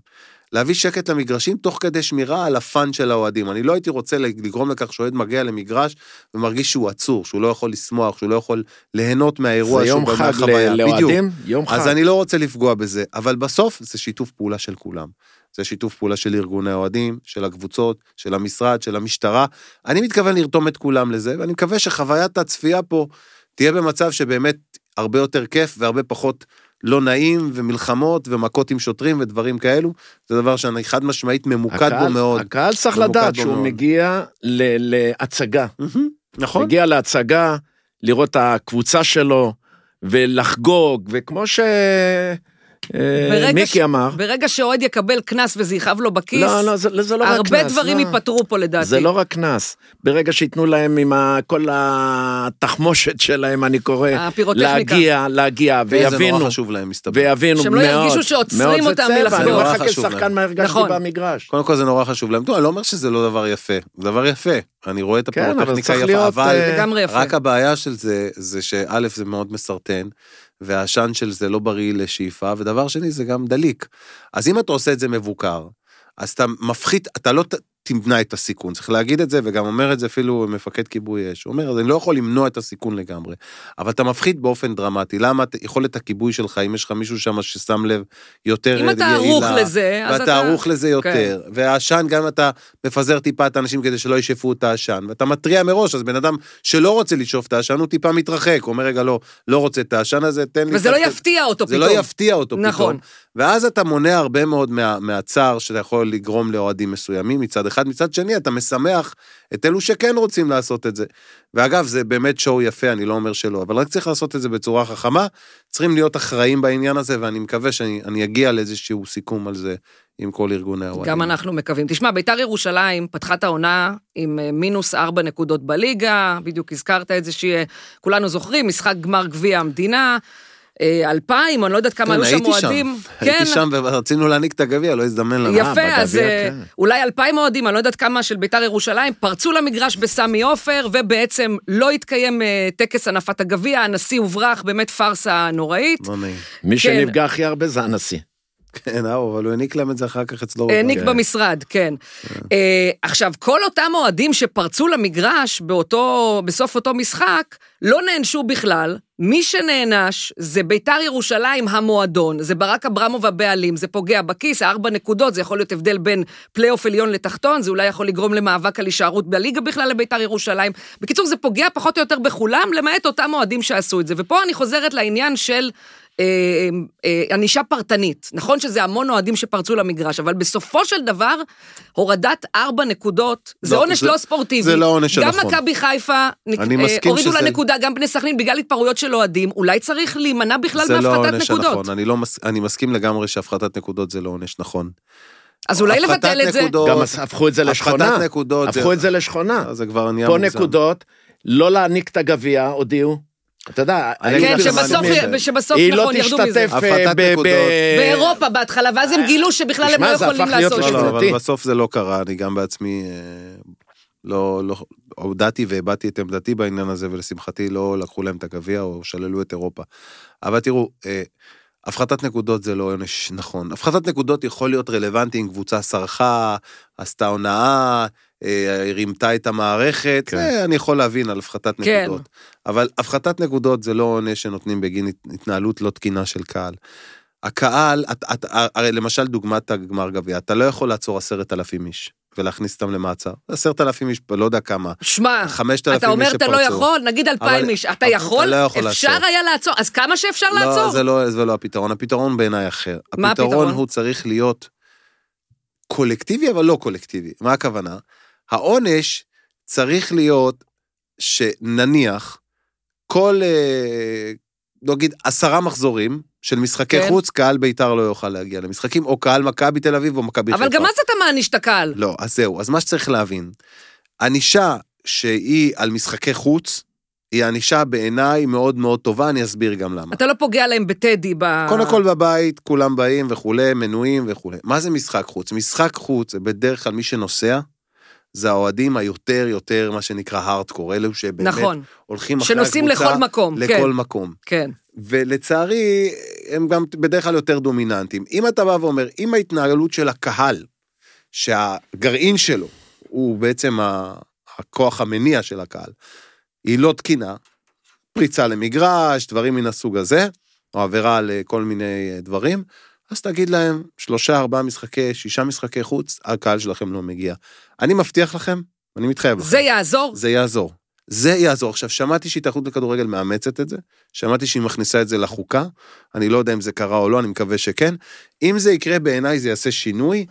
להביא שקט למגרשים תוך כדי שמירה על הפאן של האוהדים. אני לא הייתי רוצה לגרום לכך שאוהד מגיע למגרש ומרגיש שהוא עצור, שהוא לא יכול לשמוח, שהוא לא יכול ליהנות מהאירוע זה יום שהוא חג מהחוויה. ל- בדיוק. לאוהדים, יום חג. אז אני לא רוצה לפגוע בזה, אבל בסוף זה שיתוף פעולה של כולם. זה שיתוף פעולה של ארגוני האוהדים, של הקבוצות, של המשרד, של המשטרה. אני מתכוון לרתום את כולם לזה, ואני מקווה שחוויית הצפייה פה תהיה במצב שבאמת הרבה יותר כיף והרבה פחות לא נעים, ומלחמות, ומכות עם שוטרים ודברים כאלו. זה דבר שאני חד משמעית ממוקד בו הקהל- מאוד. הקהל צריך לדעת בו שהוא מאוד. מגיע ל- להצגה. מהמם, נכון. מגיע להצגה, לראות את הקבוצה שלו, ולחגוג, וכמו ברגע שמיקי ש- אמר, ברגע שאוהד יקבל קנס וזה יכאב לו בכיס, לא, לא, זה, זה לא רק קנס. הרבה דברים לא. ייפתרו פה לדעתי. זה לא רק קנס. ברגע שייתנו להם עם ה- כל התחמושת שלהם, אני קורא. להגיע, להגיע, ויבינו, נורא חשוב להם, מסתבר. ויבינו שהם מאוד. לא ירגישו שעוצרים מאוד זה אותם מלחגוג. אני אומר נורא לך חשוב כשחקן להם. מה הרגשתי נכון. במגרש. קודם כל זה נורא חשוב להם. אני לא אומר שזה לא דבר יפה, זה דבר יפה. אני רואה את כן, אבל הפירוטכניקה צריך יפה, אבל אה, לגמרי יפה. רק הבעיה של זה, זה שא' זה מאוד מסרטן, והעשן של זה לא בריא לשאיפה, ודבר שני זה גם דליק. אז אם אתה עושה את זה מבוקר, אז אתה מפחית, אתה לא תמנע את הסיכון, צריך להגיד את זה, וגם אומר את זה אפילו מפקד כיבוי אש. הוא אומר, אני לא יכול למנוע את הסיכון לגמרי, אבל אתה מפחית באופן דרמטי. למה יכולת הכיבוי שלך, אם יש לך מישהו שם ששם לב יותר אם אתה יעילה, ערוך לזה, אז ואתה אתה... כן. ערוך לזה יותר, והעשן גם אתה מפזר טיפה את האנשים כדי שלא ישאפו את העשן, ואתה מתריע מראש, אז בן אדם שלא רוצה לשאוף את העשן, הוא טיפה מתרחק, הוא אומר, רגע, לא, לא רוצה את העשן הזה, תן לי... וזה קצת- לא יפתיע אותו זה פתאום. לא יפתיע אותו נכון. פתאום. ואז אתה מונע הרבה מאוד מה, מהצער שאתה יכול לגרום לאוהדים מסוימים מצד אחד, מצד שני אתה משמח את אלו שכן רוצים לעשות את זה. ואגב, זה באמת שואו יפה, אני לא אומר שלא, אבל רק צריך לעשות את זה בצורה חכמה, צריכים להיות אחראים בעניין הזה, ואני מקווה שאני אני אגיע לאיזשהו סיכום על זה עם כל ארגוני האוהדים. גם אנחנו מקווים. תשמע, ביתר ירושלים פתחה את העונה עם אה, מינוס ארבע נקודות בליגה, בדיוק הזכרת את זה שיהיה, כולנו זוכרים, משחק גמר גביע המדינה, אלפיים, אני לא יודעת כמה כן, היו שם הייתי שם, אוהדים. הייתי שם ורצינו להעניק את הגביע, לא הזדמן לנו. יפה, בגביע, אז אה, כן. אולי אלפיים אוהדים, אני לא יודעת כמה של ביתר ירושלים, פרצו למגרש בסמי עופר, ובעצם לא התקיים אה, טקס הנפת הגביע, הנשיא הוברח, באמת פארסה נוראית. לא נעים. מי כן. שנפגע הכי הרבה זה הנשיא. כן, אה, אבל הוא העניק להם את זה אחר כך אצלו. העניק בבית. במשרד, כן. אה, עכשיו, כל אותם אוהדים שפרצו למגרש באותו, בסוף אותו משחק, לא נענשו בכלל. מי שנענש זה ביתר ירושלים המועדון, זה ברק אברמוב הבעלים, זה פוגע בכיס, הארבע נקודות, זה יכול להיות הבדל בין פלייאוף עליון לתחתון, זה אולי יכול לגרום למאבק על הישארות בליגה בכלל לביתר ירושלים. בקיצור, זה פוגע פחות או יותר בכולם, למעט אותם אוהדים שעשו את זה. ופה אני חוזרת לעניין של ענישה פרטנית. נכון שזה המון אוהדים שפרצו למגרש, אבל בסופו של דבר, הורדת ארבע נקודות, זה לא, עונש זה- לא ספורטיבי. זה לא עונש גם הנכון. מכבי חיפה אה, הורידו לה שזה- נקודה, גם בני סכנין, בגלל התפרעויות של אוהדים, אולי צריך להימנע בכלל זה לא מהפחתת העונש נקודות. הנכון, אני, לא מס... אני מסכים לגמרי שהפחתת נקודות זה לא עונש נכון. אז אולי לבטל את זה. נקודות- גם הפכו את זה לשכונה. נקודות הפכו את זה לשכונה. זה כבר נהיה פה מוגזם. נקודות, לא להעניק את הגביע, הודיעו. אתה יודע, אני היו אגיד כן, לך מה אני שבסוף, היא לא נכון, ירדו מזה. תשתתף אה, ב- נקודות. ב- באירופה בהתחלה, ואז הם גילו שבכלל הם לא יכולים לעשות לא, את לא, זה. שגרתי. אבל בסוף זה לא קרה, אני גם בעצמי אה, לא, לא, הודעתי והבעתי את עמדתי בעניין הזה, ולשמחתי לא לקחו להם את הגביע או שללו את אירופה. אבל תראו, אה, הפחתת נקודות זה לא עונש נכון. הפחתת נקודות יכול להיות רלוונטי אם קבוצה סרחה, עשתה הונאה, אה, רימתה את המערכת, כן. זה אני יכול להבין על הפחתת כן. נקודות. אבל הפחתת נקודות זה לא עונש שנותנים בגין הת- התנהלות לא תקינה של קהל. הקהל, את, את, הרי למשל דוגמת הגמר גביע, אתה לא יכול לעצור עשרת אלפים איש ולהכניס אותם למעצר. עשרת אלפים איש, לא יודע כמה, שמע, אתה אומר אתה לא. יכול, נגיד אלפיים איש, אתה אתה יכול? לא יכול אפשר לעצור. היה לעצור, אז כמה שאפשר לעצור. לא, זה לא, זה לא הפתרון, הפתרון בעיניי אחר. מה הפתרון הפתרון? הוא צריך להיות קולקטיבי, אבל לא קולקטיבי. מה הכוונה? העונש צריך להיות שנניח כל, אה, נגיד, עשרה מחזורים של משחקי כן. חוץ, קהל בית"ר לא יוכל להגיע למשחקים, או קהל מכבי תל אביב או מכבי חיפה. אבל גם אז אתה מעניש את הקהל. לא, אז זהו, אז מה שצריך להבין, ענישה שהיא על משחקי חוץ, היא ענישה בעיניי מאוד מאוד טובה, אני אסביר גם למה. אתה לא פוגע להם בטדי ב... קודם כל בבית, כולם באים וכולי, מנויים וכולי. מה זה משחק חוץ? משחק חוץ זה בדרך כלל מי שנוסע, זה האוהדים היותר יותר, מה שנקרא הארדקור, אלו שבאמת נכון, הולכים אחרי הקבוצה. שנוסעים לכל מקום, כן. לכל מקום. כן. ולצערי, הם גם בדרך כלל יותר דומיננטיים. אם אתה בא ואומר, אם ההתנהלות של הקהל, שהגרעין שלו הוא בעצם הכוח המניע של הקהל, היא לא תקינה, פריצה למגרש, דברים מן הסוג הזה, או עבירה על אה, כל מיני אה, דברים, אז תגיד להם, שלושה, ארבעה משחקי, שישה משחקי חוץ, הקהל שלכם לא מגיע. אני מבטיח לכם, אני מתחייב לכם. זה יעזור? זה יעזור. זה יעזור. עכשיו, שמעתי שהתאחדות לכדורגל מאמצת את זה, שמעתי שהיא מכניסה את זה לחוקה, אני לא יודע אם זה קרה או לא, אני מקווה שכן. אם זה יקרה, בעיניי זה יעשה שינוי.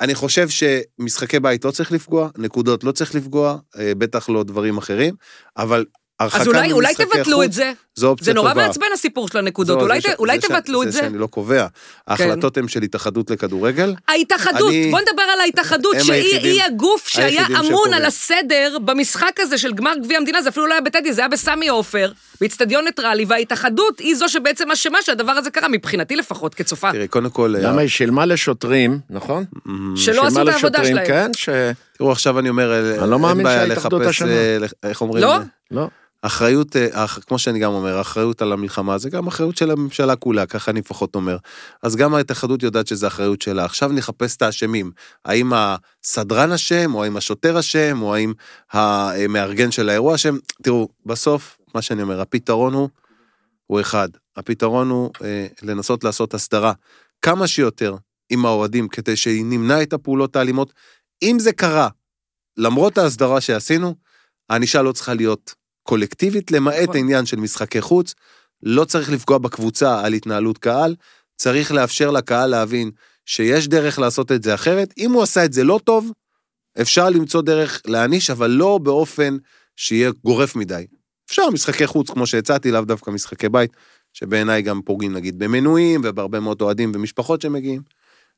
אני חושב שמשחקי בית לא צריך לפגוע, נקודות לא צריך לפגוע, אה, בטח לא דברים אחרים, אבל אז אולי, אולי תבטלו חוץ, את זה. זו אופציה זה נורא טובה. מעצבן הסיפור של הנקודות, זו- אולי, זה ת, ש- אולי זה ש- תבטלו את זה. שאני לא קובע. ההחלטות הן של התאחדות לכדורגל. ההתאחדות, אני- בוא נדבר על ההתאחדות, שהיא היחידים- היא הגוף שהיה אמון. על הסדר במשחק הזה של גמר גביע המדינה, זה אפילו לא היה בטדי, זה היה בסמי עופר, באיצטדיון ניטרלי, וההתאחדות היא זו שבעצם אשמה שהדבר הזה קרה, מבחינתי לפחות, כצופה. תראי, קודם כל... למה היא שילמה לשוטרים, נכון? שלא עשו את העבודה לשוטרים, שלהם. כן, ש... תראו, עכשיו אני אומר, אני לא מאמין אין בעיה שההתאחדות לחפש. אה, איך אומרים? לא? לא. אחריות, אה, כמו שאני גם אומר, אחריות על המלחמה זה גם אחריות של הממשלה כולה, ככה אני לפחות אומר. אז גם ההתאחדות יודעת שזה אחריות שלה. עכשיו נחפש את האשמים. האם הסדרן אשם, או האם השוטר אשם, או האם המארגן של האירוע אשם? תראו, בסוף, מה שאני אומר, הפתרון הוא, הוא אחד. הפתרון הוא אה, לנסות לעשות הסדרה כמה שיותר עם האוהדים, כדי שנמנע את הפעולות האלימות. אם זה קרה, למרות ההסדרה שעשינו, הענישה לא צריכה להיות קולקטיבית, למעט נכון. העניין של משחקי חוץ. לא צריך לפגוע בקבוצה על התנהלות קהל, צריך לאפשר לקהל להבין שיש דרך לעשות את זה אחרת. אם הוא עשה את זה לא טוב, אפשר למצוא דרך להעניש, אבל לא באופן שיהיה גורף מדי. אפשר משחקי חוץ, כמו שהצעתי, לאו דווקא משחקי בית, שבעיניי גם פוגעים נגיד במנויים ובהרבה מאוד אוהדים ומשפחות שמגיעים.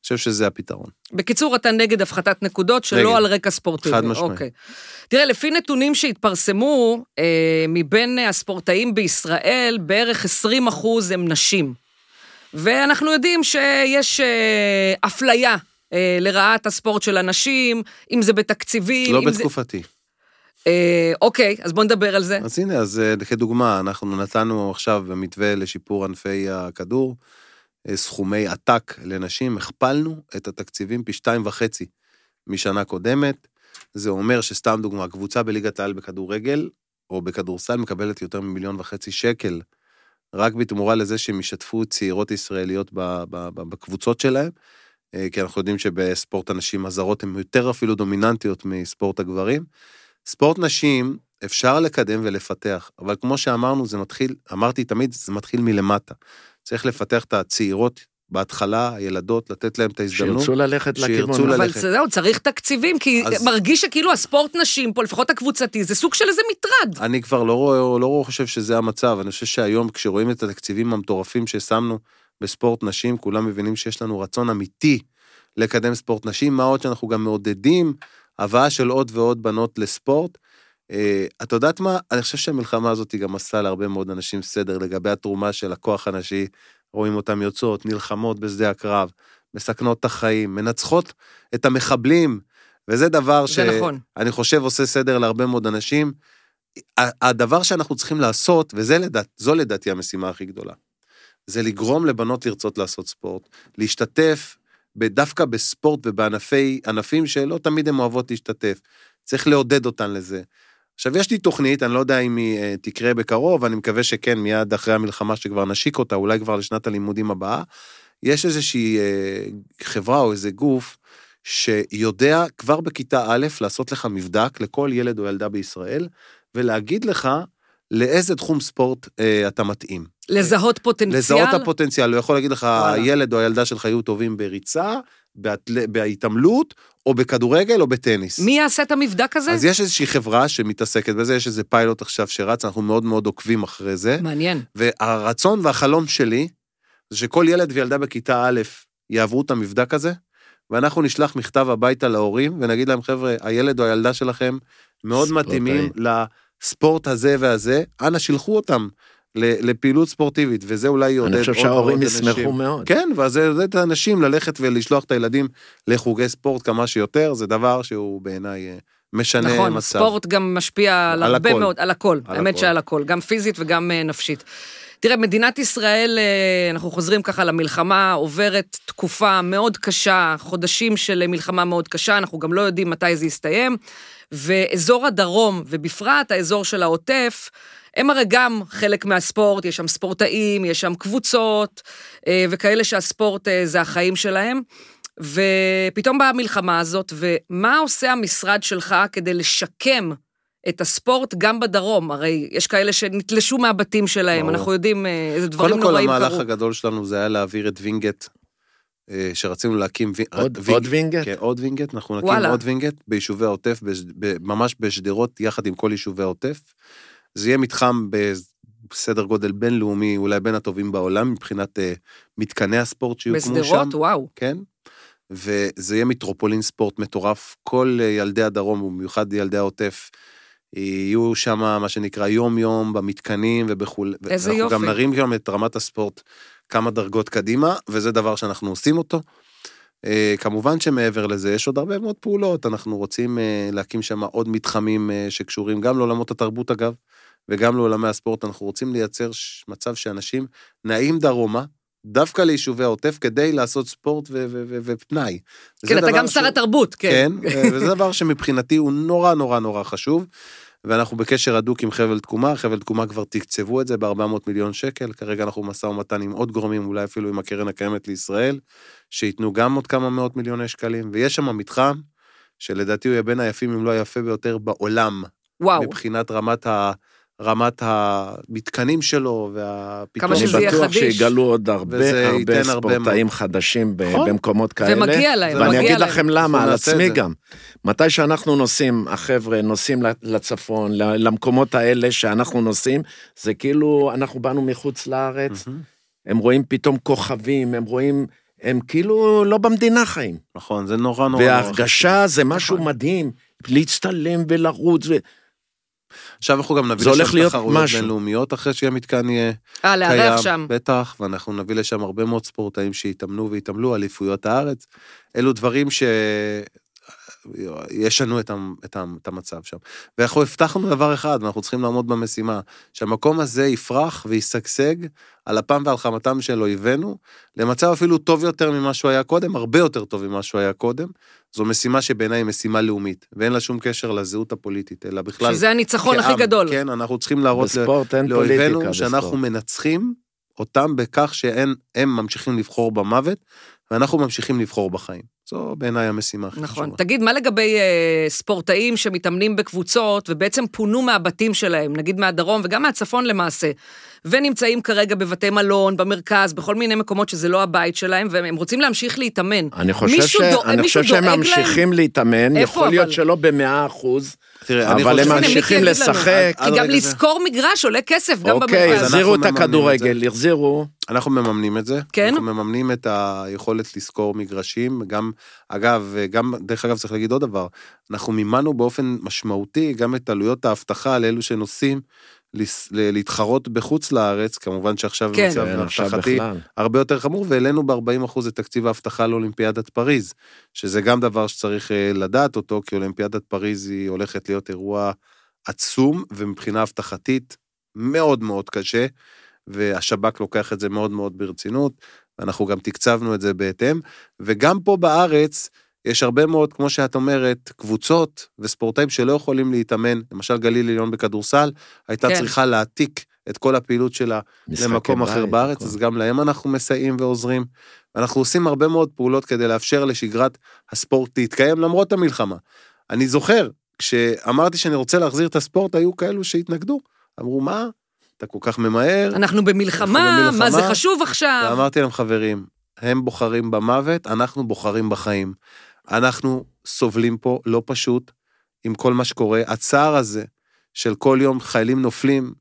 חושב שזה הפתרון. בקיצור, אתה נגד הפחתת נקודות שלא נגד. על רקע ספורטיבי. חד משמעית. אוקיי. תראה, לפי נתונים שהתפרסמו, אה, מבין הספורטאים בישראל, בערך 20 אחוז הם נשים. ואנחנו יודעים שיש אה, אפליה אה, לרעת הספורט של הנשים, אם זה בתקציבים, לא אם זה... בתקופתי. אה, אוקיי, אז בוא נדבר על זה. אז הנה, אז אה, כדוגמה, אנחנו נתנו עכשיו במתווה לשיפור ענפי הכדור, סכומי עתק לנשים, הכפלנו את התקציבים פי שתיים וחצי משנה קודמת. זה אומר שסתם דוגמה, קבוצה בליגת העל בכדורגל, או בכדורסל, מקבלת יותר ממיליון וחצי שקל, רק בתמורה לזה שהם ישתפו צעירות ישראליות בקבוצות שלהם, אה, כי אנחנו יודעים שבספורט הנשים הזרות הן יותר אפילו דומיננטיות מספורט הגברים. ספורט נשים אפשר לקדם ולפתח, אבל כמו שאמרנו, זה מתחיל, אמרתי תמיד, זה מתחיל מלמטה. צריך לפתח את הצעירות בהתחלה, הילדות, לתת להם את ההזדמנות. שירצו ללכת שירצו לכיוון. ללכת. אבל זהו, צריך תקציבים, כי אז- מרגיש שכאילו הספורט נשים פה, לפחות הקבוצתי, זה סוג של איזה מטרד. אני כבר לא רואה, לא חושב שזה המצב, אני חושב שהיום כשרואים את התקציבים המטורפים ששמנו בספורט נשים, כולם מבינים שיש לנו רצון אמיתי לקדם ספורט נשים, מה עוד שאנחנו גם מעודדים הבאה של עוד ועוד בנות לספורט. אה, את יודעת מה? אני חושב שהמלחמה הזאת היא גם עשה להרבה מאוד אנשים סדר לגבי התרומה של הכוח הנשי. רואים אותם יוצאות, נלחמות בשדה הקרב, מסכנות את החיים, מנצחות את המחבלים, וזה דבר זה נכון. שאני חושב עושה סדר להרבה מאוד אנשים. הדבר שאנחנו צריכים לעשות, וזו לדעת, לדעתי המשימה הכי גדולה, זה לגרום לבנות לרצות לעשות ספורט, להשתתף דווקא בספורט ובענפים שלא תמיד הן אוהבות להשתתף. צריך לעודד אותן לזה. עכשיו, יש לי תוכנית, אני לא יודע אם היא אה, תקרה בקרוב, אני מקווה שכן, מיד אחרי המלחמה שכבר נשיק אותה, אולי כבר לשנת הלימודים הבאה. יש איזושהי אה, חברה או איזה גוף שיודע כבר בכיתה א' לעשות לך מבדק לכל ילד או ילדה בישראל, ולהגיד לך לאיזה תחום ספורט אה, אתה מתאים. לזהות פוטנציאל? לזהות הפוטנציאל, הוא יכול להגיד לך, וואלה. הילד או הילדה שלך יהיו טובים בריצה, בהתל- בהתעמלות, או בכדורגל או בטניס. מי יעשה את המבדק הזה? אז יש איזושהי חברה שמתעסקת בזה, יש איזה פיילוט עכשיו שרץ, אנחנו מאוד מאוד עוקבים אחרי זה. מעניין. והרצון והחלום שלי, זה שכל ילד וילדה בכיתה א' יעברו את המבדק הזה, ואנחנו נשלח מכתב הביתה להורים, ונגיד להם, חבר'ה, הילד או הילדה שלכם מאוד ספורטאי. מתאימים לספורט הזה והזה, אנא שילחו אותם לפעילות ספורטיבית, וזה אולי יעודד אני עוד חושב ועוד שההורים אנשים. ישמחו מאוד. כן, ואז זה יעודד את האנשים ללכת ולשלוח את הילדים לחוגי ספורט כמה שיותר, זה דבר שהוא בעיניי אה, משנה נכון, מצב. ספורט גם משפיע על על הרבה הכל. מאוד, על הכל, על האמת הכל. שעל הכל, גם פיזית וגם אה, נפשית. תראה, מדינת ישראל, אה, אנחנו חוזרים ככה למלחמה, עוברת תקופה מאוד קשה, חודשים של מלחמה מאוד קשה, אנחנו גם לא יודעים מתי זה יסתיים, ואזור הדרום, ובפרט האזור של העוטף, הם הרי גם חלק מהספורט, יש שם ספורטאים, יש שם קבוצות, אה, וכאלה שהספורט אה, זה החיים שלהם. ופתאום באה המלחמה הזאת, ומה עושה המשרד שלך כדי לשקם את הספורט גם בדרום? הרי יש כאלה שנתלשו מהבתים שלהם, ברור. אנחנו יודעים אה, איזה דברים קודם כל, נוראים המהלך קרו. הגדול שלנו זה היה להעביר את וינגייט, שרצינו להקים... עוד- וינג- עוד וינגייט? כן, עוד וינגייט, אנחנו נקים וואלה. עוד וינגייט ביישובי העוטף, בש- ממש בשדרות, יחד עם כל יישובי העוטף. זה יהיה מתחם בסדר גודל בינלאומי, אולי בין הטובים בעולם, מבחינת אה, מתקני הספורט שיוקמו שם. בשדרות, וואו. כן? וזה יהיה מטרופולין ספורט מטורף. כל ילדי הדרום, ובמיוחד ילדי העוטף, יהיו שם, מה שנקרא, יום-יום במתקנים ובכול. איזה אנחנו יופי. גם נרים גם את רמת הספורט כמה דרגות קדימה, וזה דבר שאנחנו עושים אותו. אה, כמובן שמעבר לזה, יש עוד הרבה מאוד פעולות. אנחנו רוצים אה, להקים שם עוד מתחמים שקשורים גם לעולמות התרבות, אגב, וגם לעולמי הספורט. אנחנו רוצים לייצר מצב שאנשים נעים דרומה, דווקא ליישובי העוטף, כדי לעשות ספורט ו- ו- ו- ופנאי. כן, אתה גם שר התרבות, כן. כן, אה, [laughs] וזה דבר שמבחינתי הוא נורא נורא נורא חשוב. ואנחנו בקשר הדוק עם חבל תקומה, חבל תקומה כבר תקצבו את זה ב-400 מיליון שקל, כרגע אנחנו במשא ומתן עם עוד גורמים, אולי אפילו עם הקרן הקיימת לישראל, שייתנו גם עוד כמה מאות מיליוני שקלים, ויש שם מתחם, שלדעתי הוא יהיה בין היפים, אם לא היפה ביותר בעולם, וואו. מבחינת רמת ה... רמת המתקנים שלו והפיתוח. כמה אני שזה יהיה בטוח חדיש. שיגלו עוד הרבה הרבה ייתן הרבה ספורטאים חדשים ב- נכון. במקומות כאלה. ומגיע להם, ואני מגיע אגיד להם. לכם למה, על עצמי זה. גם. מתי שאנחנו נוסעים, החבר'ה נוסעים לצפון, למקומות האלה שאנחנו נוסעים, זה כאילו אנחנו באנו מחוץ לארץ. הם רואים פתאום כוכבים, הם רואים, הם כאילו לא במדינה חיים. נכון, זה נורא נורא. נורא וההרגשה זה משהו נכון. מדהים, להצטלם ולרוץ. ו- עכשיו אנחנו גם נביא לשם להיות תחרויות. בינלאומיות אחרי שהמתקן יהיה אה, לארח קיים, שם. בטח, ואנחנו נביא לשם הרבה מאוד ספורטאים שיתאמנו ויתאמלו, אליפויות הארץ. אלו דברים ש... ישנו את, המ- את, המ- את המצב שם. ואנחנו הבטחנו דבר אחד, ואנחנו צריכים לעמוד במשימה, שהמקום הזה יפרח וישגשג על אפם ועל חמתם של אויבינו, למצב אפילו טוב יותר ממה שהוא היה קודם, הרבה יותר טוב ממה שהוא היה קודם. זו משימה שבעיניי היא משימה לאומית, ואין לה שום קשר לזהות הפוליטית, אלא בכלל... שזה הניצחון הכי כעם. גדול. כן, אנחנו צריכים להראות ל- בספורט אין לאויבינו פוליטיקה. שאנחנו בספורט. מנצחים אותם בכך שהם הם ממשיכים לבחור במוות, ואנחנו ממשיכים לבחור בחיים. זו בעיניי המשימה הכי נכון. חשובה. תגיד, מה לגבי אה, ספורטאים שמתאמנים בקבוצות ובעצם פונו מהבתים שלהם, נגיד מהדרום וגם מהצפון למעשה, ונמצאים כרגע בבתי מלון, במרכז, בכל מיני מקומות שזה לא הבית שלהם, והם רוצים להמשיך להתאמן. אני חושב, ש... דו- אני חושב שהם דואג ממשיכים להתאמן, איפה, יכול להיות אבל? שלא במאה אחוז, תראה, אבל הם ממשיכים. לשחק. כי גם לשכור מגרש עולה כסף, גם אוקיי, במרכז. אז החזירו את הכדורגל, החזירו. אנחנו מממנים את זה. כן? אנחנו מממנים את היכולת לשכור מגרשים, גם אגב, גם, דרך אגב, צריך להגיד עוד דבר, אנחנו מימנו באופן משמעותי גם את עלויות האבטחה לאלו שנוסעים להתחרות בחוץ לארץ, כמובן שעכשיו כן. המצב כן, האבטחתי. הרבה יותר חמור, והעלינו ב-40% את תקציב האבטחה לאולימפיאדת פריז, שזה גם דבר שצריך אה, לדעת אותו, כי אולימפיאדת פריז היא הולכת להיות אירוע עצום, ומבחינה אבטחתית מאוד מאוד קשה, והשב"כ לוקח את זה מאוד מאוד ברצינות, ואנחנו גם תקצבנו את זה בהתאם, וגם פה בארץ, יש הרבה מאוד, כמו שאת אומרת, קבוצות וספורטאים שלא יכולים להתאמן, למשל גליל עליון בכדורסל, הייתה כן. צריכה להעתיק את כל הפעילות שלה למקום אחר בית, בארץ, הכל. אז גם להם אנחנו מסייעים ועוזרים. אנחנו עושים הרבה מאוד פעולות כדי לאפשר לשגרת הספורט להתקיים למרות המלחמה. אני זוכר, כשאמרתי שאני רוצה להחזיר את הספורט, היו כאלו שהתנגדו. אמרו, מה? אתה כל כך ממהר? אנחנו במלחמה, אנחנו במלחמה, מה זה חשוב עכשיו? ואמרתי להם, חברים, הם בוחרים במוות, אנחנו בוחרים בחיים. אנחנו סובלים פה לא פשוט עם כל מה שקורה. הצער הזה של כל יום חיילים נופלים,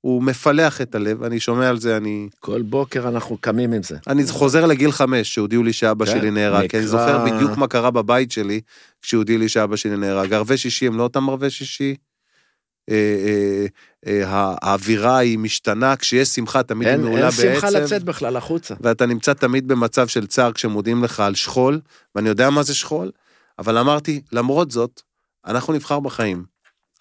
הוא מפלח את הלב, אני שומע על זה, אני... כל בוקר אנחנו קמים עם זה. אני חוזר לגיל חמש, שהודיעו לי שאבא כן, שלי נהרג, כי אני נקרא- זוכר בדיוק מה קרה בבית שלי, כשהודיעו לי שאבא שלי נהרג. ערבי שישי הם לא אותם ערבי שישי. אה, אה, אה, הא- האווירה היא משתנה, כשיש שמחה תמיד היא אין מעולה אין שמחה. לצאת בכלל החוצה. ואתה נמצא תמיד במצב של צער כשמודיעים לך על שכול, ואני יודע מה זה שכול, אבל אמרתי, למרות זאת, אנחנו נבחר בחיים.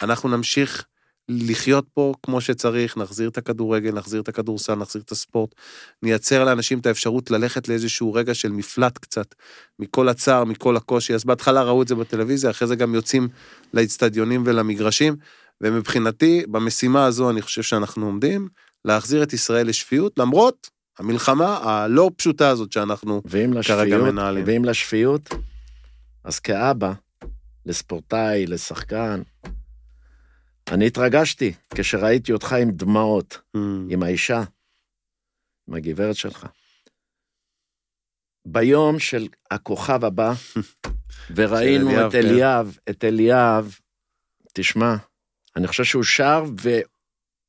אנחנו נמשיך לחיות פה כמו שצריך, נחזיר את הכדורגל, נחזיר את הכדורסל, נחזיר את הספורט, נייצר לאנשים את האפשרות ללכת לאיזשהו רגע של מפלט קצת, מכל הצער, מכל הקושי. אז בהתחלה ראו את זה בטלוויזיה, אחרי זה גם יוצאים לאצטדיונים ולמגרשים, ומבחינתי, במשימה הזו אני חושב שאנחנו עומדים, להחזיר את ישראל לשפיות, למרות המלחמה הלא פשוטה הזאת שאנחנו כרגע מנהלים. ואם לשפיות, אז כאבא, לספורטאי, לשחקן, אני התרגשתי כשראיתי אותך עם דמעות, עם האישה, עם הגברת שלך. ביום של הכוכב הבא, [laughs] וראינו את כן. אליאב, את אליאב, תשמע, אני חושב שהוא שר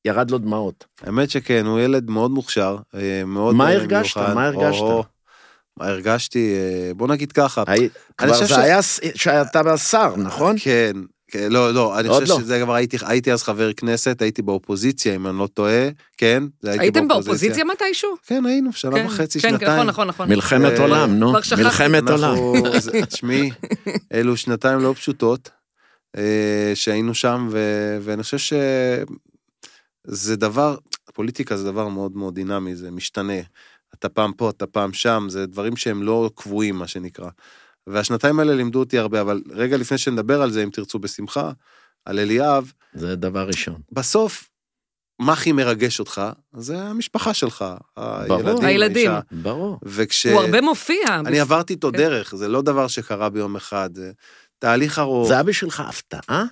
וירד לו דמעות. האמת שכן, הוא ילד מאוד מוכשר, אה, מאוד מה אה, הרגשת? מיוחד. מה הרגשת? או, מה הרגשתי? אה, בוא נגיד ככה. הי- כבר זה ש- היה שאתה שר, נכון? כן, כן, לא, לא, אני חושב לא. שזה כבר הייתי, הייתי אז חבר כנסת, הייתי באופוזיציה, אם אני לא טועה, כן, זה הייתי הייתם באופוזיציה מתישהו? כן, היינו, שנה כן, וחצי, כן, שנתיים. נכון, נכון, נכון. מלחמת עולם, נו. מלחמת עולם. תשמעי, אלו שנתיים לא פשוטות, שהיינו שם, ו- ואני חושב שזה דבר, פוליטיקה זה דבר מאוד מאוד דינמי, זה משתנה. אתה פעם פה, אתה פעם שם, זה דברים שהם לא קבועים, מה שנקרא. והשנתיים האלה לימדו אותי הרבה, אבל רגע לפני שנדבר על זה, אם תרצו בשמחה, על אליאב, זה דבר ראשון. בסוף, מה הכי מרגש אותך? זה המשפחה שלך, הילדים, הילדים. האישה. ברור. וכש... הוא הרבה מופיע. אני עברתי איתו כן. דרך, זה לא דבר שקרה ביום אחד, תהליך ארוך. זה היה בשבילך הפתעה?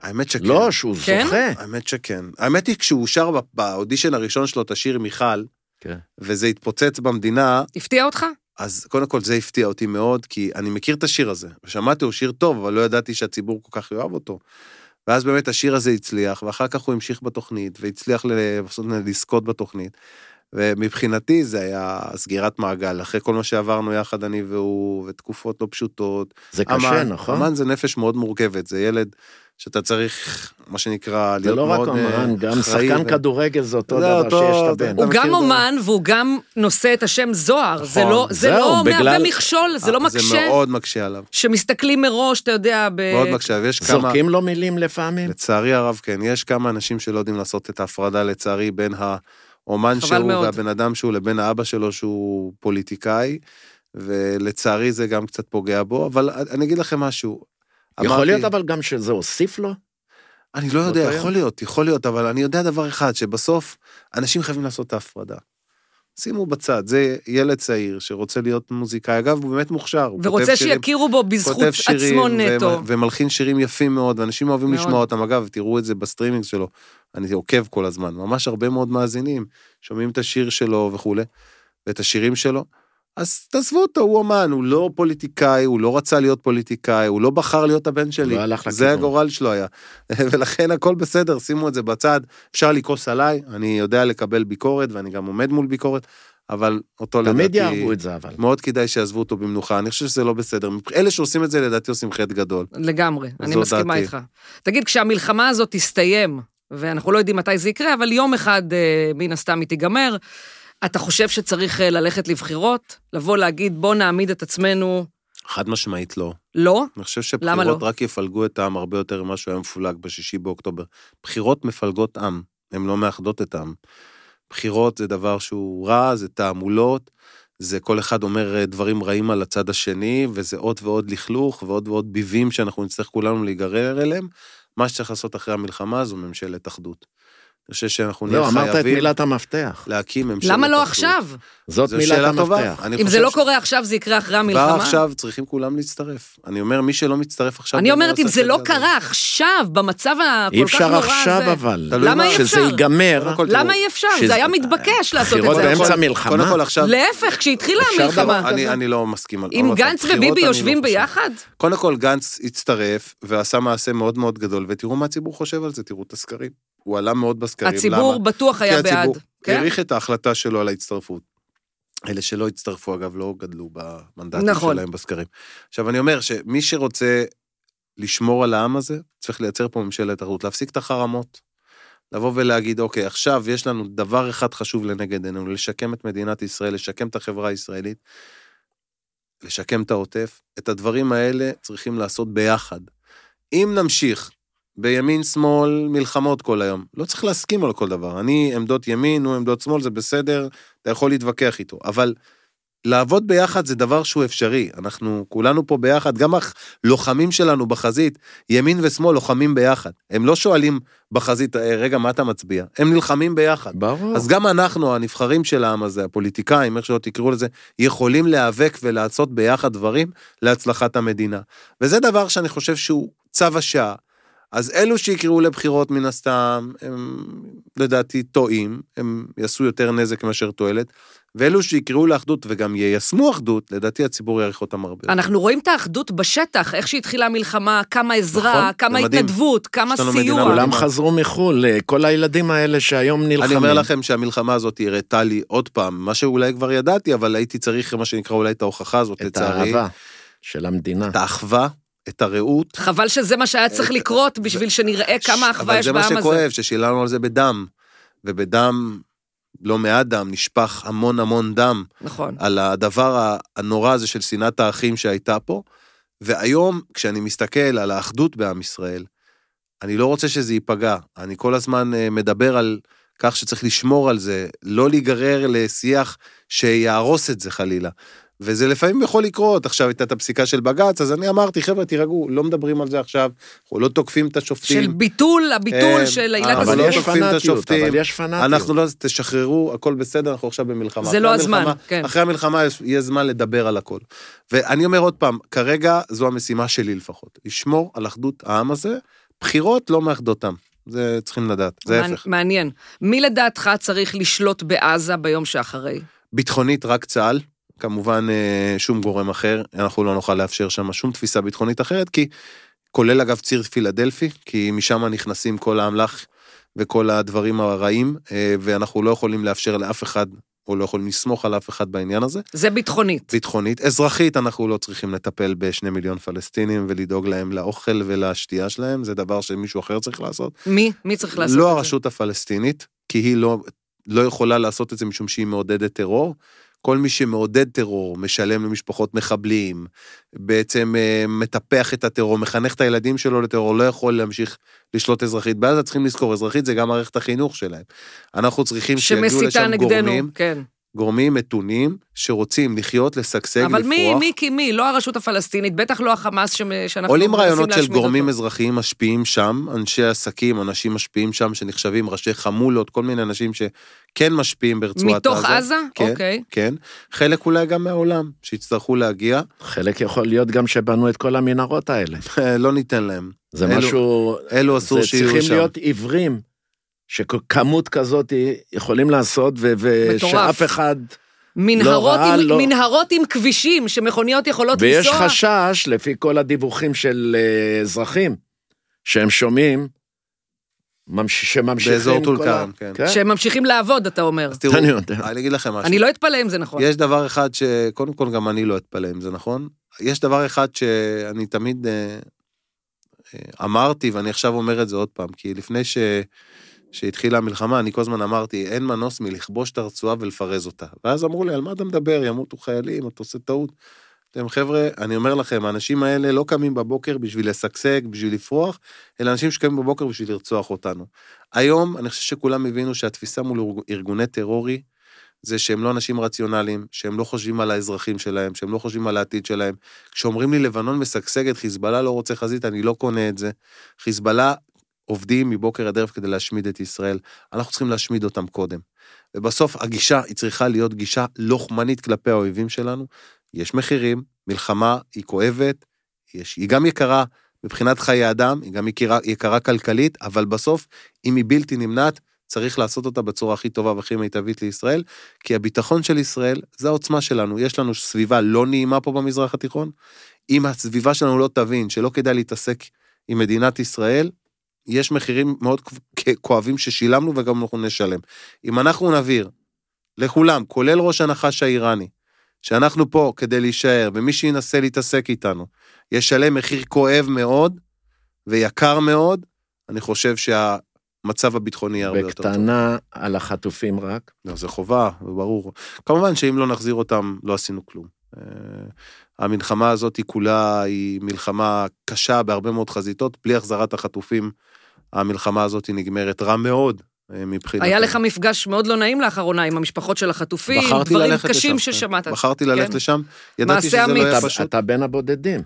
האמת שכן. לא, שהוא כן? זוכה. האמת שכן. האמת היא, כשהוא שר באודישן הראשון שלו את השיר מיכל, כן. וזה התפוצץ במדינה, הפתיע אותך? אז קודם כל זה הפתיע אותי מאוד, כי אני מכיר את השיר הזה, ושמעתי, הוא שיר טוב, אבל לא ידעתי שהציבור כל כך יאהב אותו. ואז באמת השיר הזה הצליח, ואחר כך הוא המשיך בתוכנית, והצליח לזכות בתוכנית. ומבחינתי זה היה סגירת מעגל, אחרי כל מה שעברנו יחד אני והוא, ותקופות לא פשוטות. זה קשה, אמן, נכון? אמן זה נפש מאוד מורכבת, זה ילד שאתה צריך, מה שנקרא, זה להיות לא רק מאוד אה, אומן, גם אחראי שחקן ו- כדורגל זה אותו זה דבר אותו- שיש את הבן. הוא גם זה? אומן והוא גם נושא את השם זוהר. זה נכון. לא זה זהו, לא מהווה בגלל- מכשול, זה לא אה, זה מקשה. מאוד מקשה עליו, שמסתכלים מראש, אתה יודע, ב... מאוד מקשה, ויש כמה, זורקים לו מילים לפעמים? לצערי הרב כן, יש כמה אנשים שלא יודעים לעשות את ההפרדה לצערי בין האומן חבל שהוא מאוד. והבן אדם שהוא לבין האבא שלו שהוא פוליטיקאי, ולצערי זה גם קצת פוגע בו, אבל אני אגיד לכם משהו. יכול אמרתי- להיות אבל גם שזה הוסיף לו? אני לא יודע, יכול להיות, יכול להיות, אבל אני יודע דבר אחד, שבסוף אנשים חייבים לעשות את ההפרדה. שימו בצד, זה ילד צעיר שרוצה להיות מוזיקאי, אגב, הוא באמת מוכשר. ורוצה שירים- שיכירו בו בזכות שירים, עצמו ו- נטו. ומלחין שירים יפים מאוד, ואנשים אוהבים מאוד. לשמוע אותם. אגב, תראו את זה בסטרימינג שלו, אני עוקב כל הזמן, ממש הרבה מאוד מאזינים, שומעים את השיר שלו וכולי, ואת השירים שלו. אז תעזבו אותו, הוא אומן, הוא לא פוליטיקאי, הוא לא רצה להיות פוליטיקאי, הוא לא בחר להיות הבן שלי. לא הלך זה לכיוון. הגורל שלו היה. [laughs] ולכן הכל בסדר, שימו את זה בצד. אפשר לכעוס עליי, אני יודע לקבל ביקורת, ואני גם עומד מול ביקורת, אבל אותו תמיד לדעתי, יאהבו את זה, אבל. מאוד כדאי שיעזבו אותו במנוחה, אני חושב שזה לא בסדר. אלה שעושים את זה לדעתי עושים חטא גדול. לגמרי, אני מסכימה דעתי. איתך. תגיד, כשהמלחמה הזאת תסתיים, ואנחנו לא יודעים מתי זה יקרה, אבל יום אחד אה, מן הסתם היא תיגמר, אתה חושב שצריך אה, ללכת לבחירות? לבוא להגיד, בוא נעמיד את עצמנו, חד משמעית לא. לא? אני חושב שבחירות לא? רק יפלגו את העם הרבה יותר ממה שהוא היה מפולג בשישי באוקטובר. בחירות מפלגות עם, הן לא מאחדות את העם. בחירות זה דבר שהוא רע, זה תעמולות, זה כל אחד אומר אה, דברים רעים על הצד השני, וזה עוד ועוד לכלוך ועוד ועוד ביבים שאנחנו נצטרך כולנו להיגרר אליהם. מה שצריך לעשות אחרי המלחמה זו ממשלת אחדות. אני חושב שאנחנו נהיה לא, אמרת את חייבים מילת המפתח. להקים ממשלת אחדות. למה לא עכשיו? זאת מילת. המפתח. אם זה לא קורה עכשיו, זה יקרה אחרי המלחמה? כבר עכשיו צריכים כולם להצטרף. אני אומר, מי שלא מצטרף עכשיו... אני לא אומרת, אם זה לא. קרה עכשיו, במצב הכל אי כך אפשר נורא עכשיו, הזה... אבל. תלוי למה מה. אי שזה אפשר? ייגמר. כל, תראו, למה אי אפשר? שזה- זה היה מתבקש לעשות את בחירות זה. באמצע עכשיו. מלחמה. קודם כל עכשיו... להפך, כשהתחילה אפשר המלחמה. אני, לא מסכים על... אם גנץ בחירות וביבי לא יושבים. ביחד? קודם כל, גנץ הצטרף ועשה מעשה מאוד מאוד גדול, ותראו מה הציבור חושב על זה, תראו את הסקרים. הוא עלה מאוד בסקרים. הציבור למה? בטוח כי היה בעד. הציבור כן? העריך את ההחלטה שלו על ההצטרפות. אלה שלא הצטרפו, אגב, לא גדלו במנדטים נכון. שלהם בסקרים. עכשיו, אני אומר שמי שרוצה לשמור על העם הזה, צריך לייצר פה ממשלת אחדות, להפסיק את החרמות. לבוא ולהגיד, אוקיי, עכשיו יש לנו דבר אחד חשוב לנגד עינינו, לשקם את מדינת ישראל, לשקם את החברה הישראלית, לשקם את העוטף. את הדברים האלה צריכים לעשות ביחד. אם נמשיך בימין שמאל מלחמות כל היום, לא צריך להסכים על כל דבר. אני עמדות ימין, הוא עמדות שמאל, זה בסדר, אתה יכול להתווכח איתו, אבל לעבוד ביחד זה דבר שהוא אפשרי. אנחנו כולנו פה ביחד, גם הלוחמים שלנו בחזית, ימין ושמאל לוחמים ביחד. הם לא שואלים בחזית, "אה, רגע, מה אתה מצביע? הם נלחמים ביחד. ברור. אז גם אנחנו, הנבחרים של העם הזה, הפוליטיקאים, איך שלא תקראו לזה, יכולים להיאבק ולעשות ביחד דברים להצלחת המדינה. וזה דבר שאני חושב שהוא צו השעה. אז אלו שיקראו לבחירות מן הסתם, הם לדעתי טועים, הם יעשו יותר נזק מאשר תועלת, ואלו שיקראו לאחדות וגם יישמו אחדות, לדעתי הציבור יעריך אותם הרבה. אנחנו רואים את האחדות בשטח, איך שהתחילה המלחמה, כמה עזרה, נכון, כמה. התנדבות, כמה סיוע. כולם חזרו מחו"ל, אה, כל הילדים האלה שהיום נלחמים. אני אומר לכם שהמלחמה הזאת הראתה לי עוד פעם, מה שאולי כבר ידעתי, אבל הייתי צריך, מה שנקרא, אולי את ההוכחה הזאת, את לצערי. האהבה של המדינה. את האחווה, את הרעות. חבל שזה מה שהיה צריך את- לקרות בשביל שנראה כמה אחווה יש בעם אבל זה מה הזה. שכואב, ששילמנו על זה בדם. ובדם, לא מעט דם, נשפך המון המון דם נכון. על הדבר הנורא הזה של שנאת האחים שהייתה פה. והיום, כשאני מסתכל על האחדות בעם ישראל, אני לא רוצה שזה ייפגע. אני כל הזמן אה, מדבר על כך שצריך לשמור על זה, לא להיגרר לשיח שיהרוס את זה חלילה. וזה לפעמים יכול לקרות, עכשיו הייתה את הפסיקה של בג"ץ, אז אני אמרתי, חבר'ה, תירגעו, לא מדברים על זה עכשיו, אנחנו לא תוקפים את השופטים. של ביטול, הביטול אה, של עילת אבל אבל לא הסבירות. תוקפים את השופטים. אבל יש פנאטיות. אנחנו לא, תשחררו, הכל בסדר, אנחנו עכשיו במלחמה. זה לא הזמן, כן. אחרי המלחמה יש- יהיה זמן לדבר על הכל. ואני אומר עוד פעם, כרגע זו המשימה שלי לפחות, לשמור על אחדות העם הזה, בחירות לא מאחדות עם. זה צריכים לדעת, זה ההפך. מעניין. מי לדעתך צריך לשלוט בעזה ביום שאחרי? ביטחונית רק צה"ל, כמובן אה, שום גורם אחר, אנחנו לא נוכל לאפשר שם שום תפיסה ביטחונית אחרת, כי, כולל אגב ציר פילדלפי, כי משם נכנסים כל האמל"ח וכל הדברים הרעים, אה, ואנחנו לא יכולים לאפשר לאף אחד, או לא יכולים לסמוך על אף אחד בעניין הזה. זה ביטחונית. ביטחונית. אזרחית, אנחנו לא צריכים לטפל בשני מיליון פלסטינים ולדאוג להם לאוכל ולשתייה שלהם, זה דבר שמישהו אחר צריך לעשות. מי? מי צריך לעשות את לא זה? הרשות הפלסטינית, כי היא לא, לא יכולה לעשות את זה משום שהיא מעודדת טרור. כל מי שמעודד טרור, משלם למשפחות מחבלים, בעצם אה, מטפח את הטרור, מחנך את הילדים שלו לטרור, לא יכול להמשיך לשלוט אזרחית. בעזה צריכים לזכור, אזרחית זה גם מערכת החינוך שלהם. אנחנו צריכים שיגיעו לשם נגדנו, גורמים, כן. גורמים מתונים, שרוצים לחיות, לשגשג, אבל לפרוח. מי, מי, כי מי? לא הרשות הפלסטינית, בטח לא החמאס שמ- שאנחנו עולים מנסים רעיונות של להשמיד גורמים אותו. אזרחיים משפיעים שם, אנשי עסקים, אנשים משפיעים שם שנחשבים ראשי חמולות, כל מיני אנשים שכן משפיעים ברצועת מתוך עזה. עזה? כן, אוקיי. כן. חלק אולי גם מהעולם, שיצטרכו להגיע, חלק יכול להיות גם שבנו את כל המנהרות האלה. [laughs] לא ניתן להם. זה אלו- משהו... אלו אסור זה שיהיו צריכים שם. להיות עיוורים, שכמות כזאת יכולים לעשות, ו-. ושאף אחד... מנהרות, ראה, עם, לא- מנהרות עם כבישים שמכוניות יכולות ויש לנסוע. חשש, לפי כל הדיווחים של אה, אזרחים, שהם שומעים, ממש- שממשיכים באזור טול ה- כרם, כן. שהם ממשיכים לעבוד, אתה אומר. אז תראו, אני יודע. אני אגיד לכם משהו. אני לא אתפלא אם זה נכון. יש דבר אחד שקודם כל גם אני לא אתפלא אם זה נכון. יש דבר אחד שאני תמיד אה, אה, אמרתי, ואני עכשיו אומר את זה עוד פעם, כי לפני ש... שהתחילה המלחמה, אני כל הזמן אמרתי, אין מנוס מלכבוש את הרצועה ולפרז אותה. ואז אמרו לי, על מה אתה מדבר? ימותו חיילים, אתה עושה טעות. אתם חבר'ה, אני אומר לכם, האנשים האלה לא קמים בבוקר בשביל לשגשג, בשביל לפרוח, אלא אנשים שקמים בבוקר בשביל לרצוח אותנו. היום, אני חושב שכולם הבינו שהתפיסה מול ארגוני טרורי, זה שהם לא אנשים רציונליים, שהם לא חושבים על האזרחים שלהם, שהם לא חושבים על העתיד שלהם. כשאומרים לי לבנון משגשגת, חיזבאללה לא רוצה חזית, אני לא קונה את זה. חיזבאללה עובדים מבוקר עד ערב כדי להשמיד את ישראל. אנחנו צריכים להשמיד אותם קודם. ובסוף הגישה היא צריכה להיות גישה לוחמנית כלפי האויבים שלנו. יש מחירים, מלחמה היא כואבת, יש, היא גם יקרה מבחינת חיי אדם, היא גם יקרה, יקרה כלכלית, אבל בסוף, אם היא בלתי נמנעת, צריך לעשות אותה בצורה הכי טובה והכי מיטבית לישראל, כי הביטחון של ישראל זה העוצמה שלנו. יש לנו סביבה לא נעימה פה במזרח התיכון. אם הסביבה שלנו לא תבין שלא כדאי להתעסק עם מדינת ישראל, יש מחירים מאוד כואבים ששילמנו וגם אנחנו נשלם. אם אנחנו נבהיר לכולם, כולל ראש הנחש האיראני, שאנחנו פה כדי להישאר, ומי שינסה להתעסק איתנו, ישלם מחיר כואב מאוד ויקר מאוד, אני חושב שהמצב הביטחוני יהיה הרבה יותר טוב. בקטנה על החטופים רק. לא, זה חובה, זה ברור. כמובן שאם לא נחזיר אותם, לא עשינו כלום. אה, המלחמה הזאת היא כולה, היא מלחמה קשה בהרבה מאוד חזיתות, בלי החזרת החטופים, המלחמה הזאת היא נגמרת רע מאוד. אה, מבחינתנו. היה לך מפגש מאוד לא נעים לאחרונה עם המשפחות של החטופים, בחרתי דברים קשים לשם, כן. ששמעת. בחרתי ללכת כן. לשם, ידעתי שזה לא אמיץ. יהיה אתה- פשוט, אתה בין הבודדים.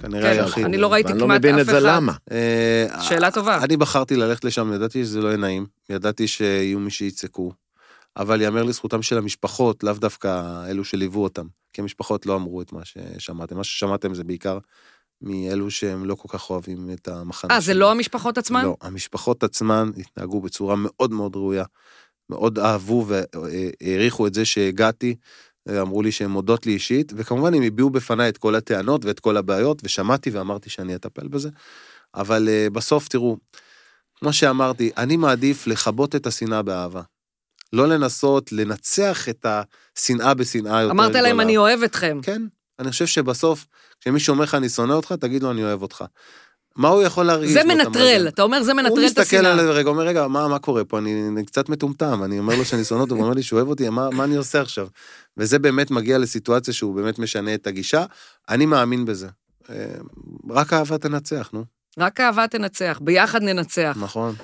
כנראה כן, היחיד. אני לא ראיתי לא כמעט מבין אף את זה אחד. למה. אה, שאלה טובה. אני בחרתי ללכת לשם, ידעתי שזה לא יהיה נעים, ידעתי שיהיו מי שיצעקו, אבל יאמר לזכותם של המשפחות, לאו דווקא אלו שליוו אותם, כי המשפחות לא אמרו את מה ששמעתם. מה ששמעתם זה בעיקר מאלו שהם לא כל כך אוהבים את המחנה. אה, זה. לא המשפחות עצמן? לא, המשפחות עצמן התנהגו בצורה מאוד מאוד ראויה. מאוד אהבו והעריכו את זה שהגעתי, אמרו לי שהן מודות לי אישית, וכמובן הם הביעו בפניי את כל הטענות ואת כל הבעיות, ושמעתי ואמרתי שאני אטפל בזה. אבל אה, בסוף, תראו, כמו שאמרתי, אני מעדיף לכבות את השנאה באהבה. לא לנסות לנצח את השנאה בשנאה יותר אמרת גדולה. להם, אני אוהב אתכם. כן, אני חושב שבסוף, כשמישהו אומר לך אני שונא אותך, תגיד לו אני אוהב אותך. מה הוא יכול להרגיש? זה מנטרל? אתה אומר זה מנטרל את הוא מסתכל השנאה. עליי רגע, אומר, רגע, מה, מה קורה פה? אני, אני קצת מטומטם, אני אומר לו שאני שונא אותו, הוא אומר לי שהוא אוהב אותי, מה, מה אני עושה עכשיו? וזה באמת מגיע לסיטואציה שהוא באמת משנה את הגישה, אני מאמין בזה. אה, רק אהבה תנצח, נו, רק אהבה תנצח, ביחד ננצח. נכון.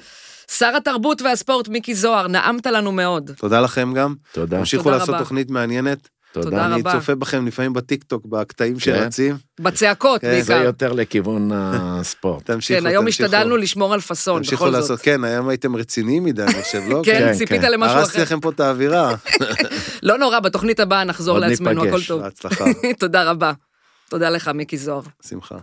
שר התרבות והספורט מיקי זוהר, נעמת לנו מאוד. תודה לכם גם, תודה. תמשיכו תודה לעשות רבה. תוכנית מעניינת. תודה אני רבה. צופה בכם לפעמים בטיקטוק, בקטעים כן. שרצים. בצעקות כן, זה בעיקר. יותר לכיוון הספורט. תמשיכו, כן, היום תמשיכו. השתדלנו לשמור על פאסון, תמשיכו בכל לעשות, זאת. כן, היום הייתם רציניים מדי, אני חושב, לא? [laughs] כן, כן, ציפית כן. למשהו הרסתי אחר. לכם פה את האווירה. [laughs] לא נורא, בתוכנית הבאה נחזור עוד לעצמנו, ניפגש. הכל טוב. בהצלחה, [laughs] תודה רבה. תודה לך, מיקי זוהר. שמחה.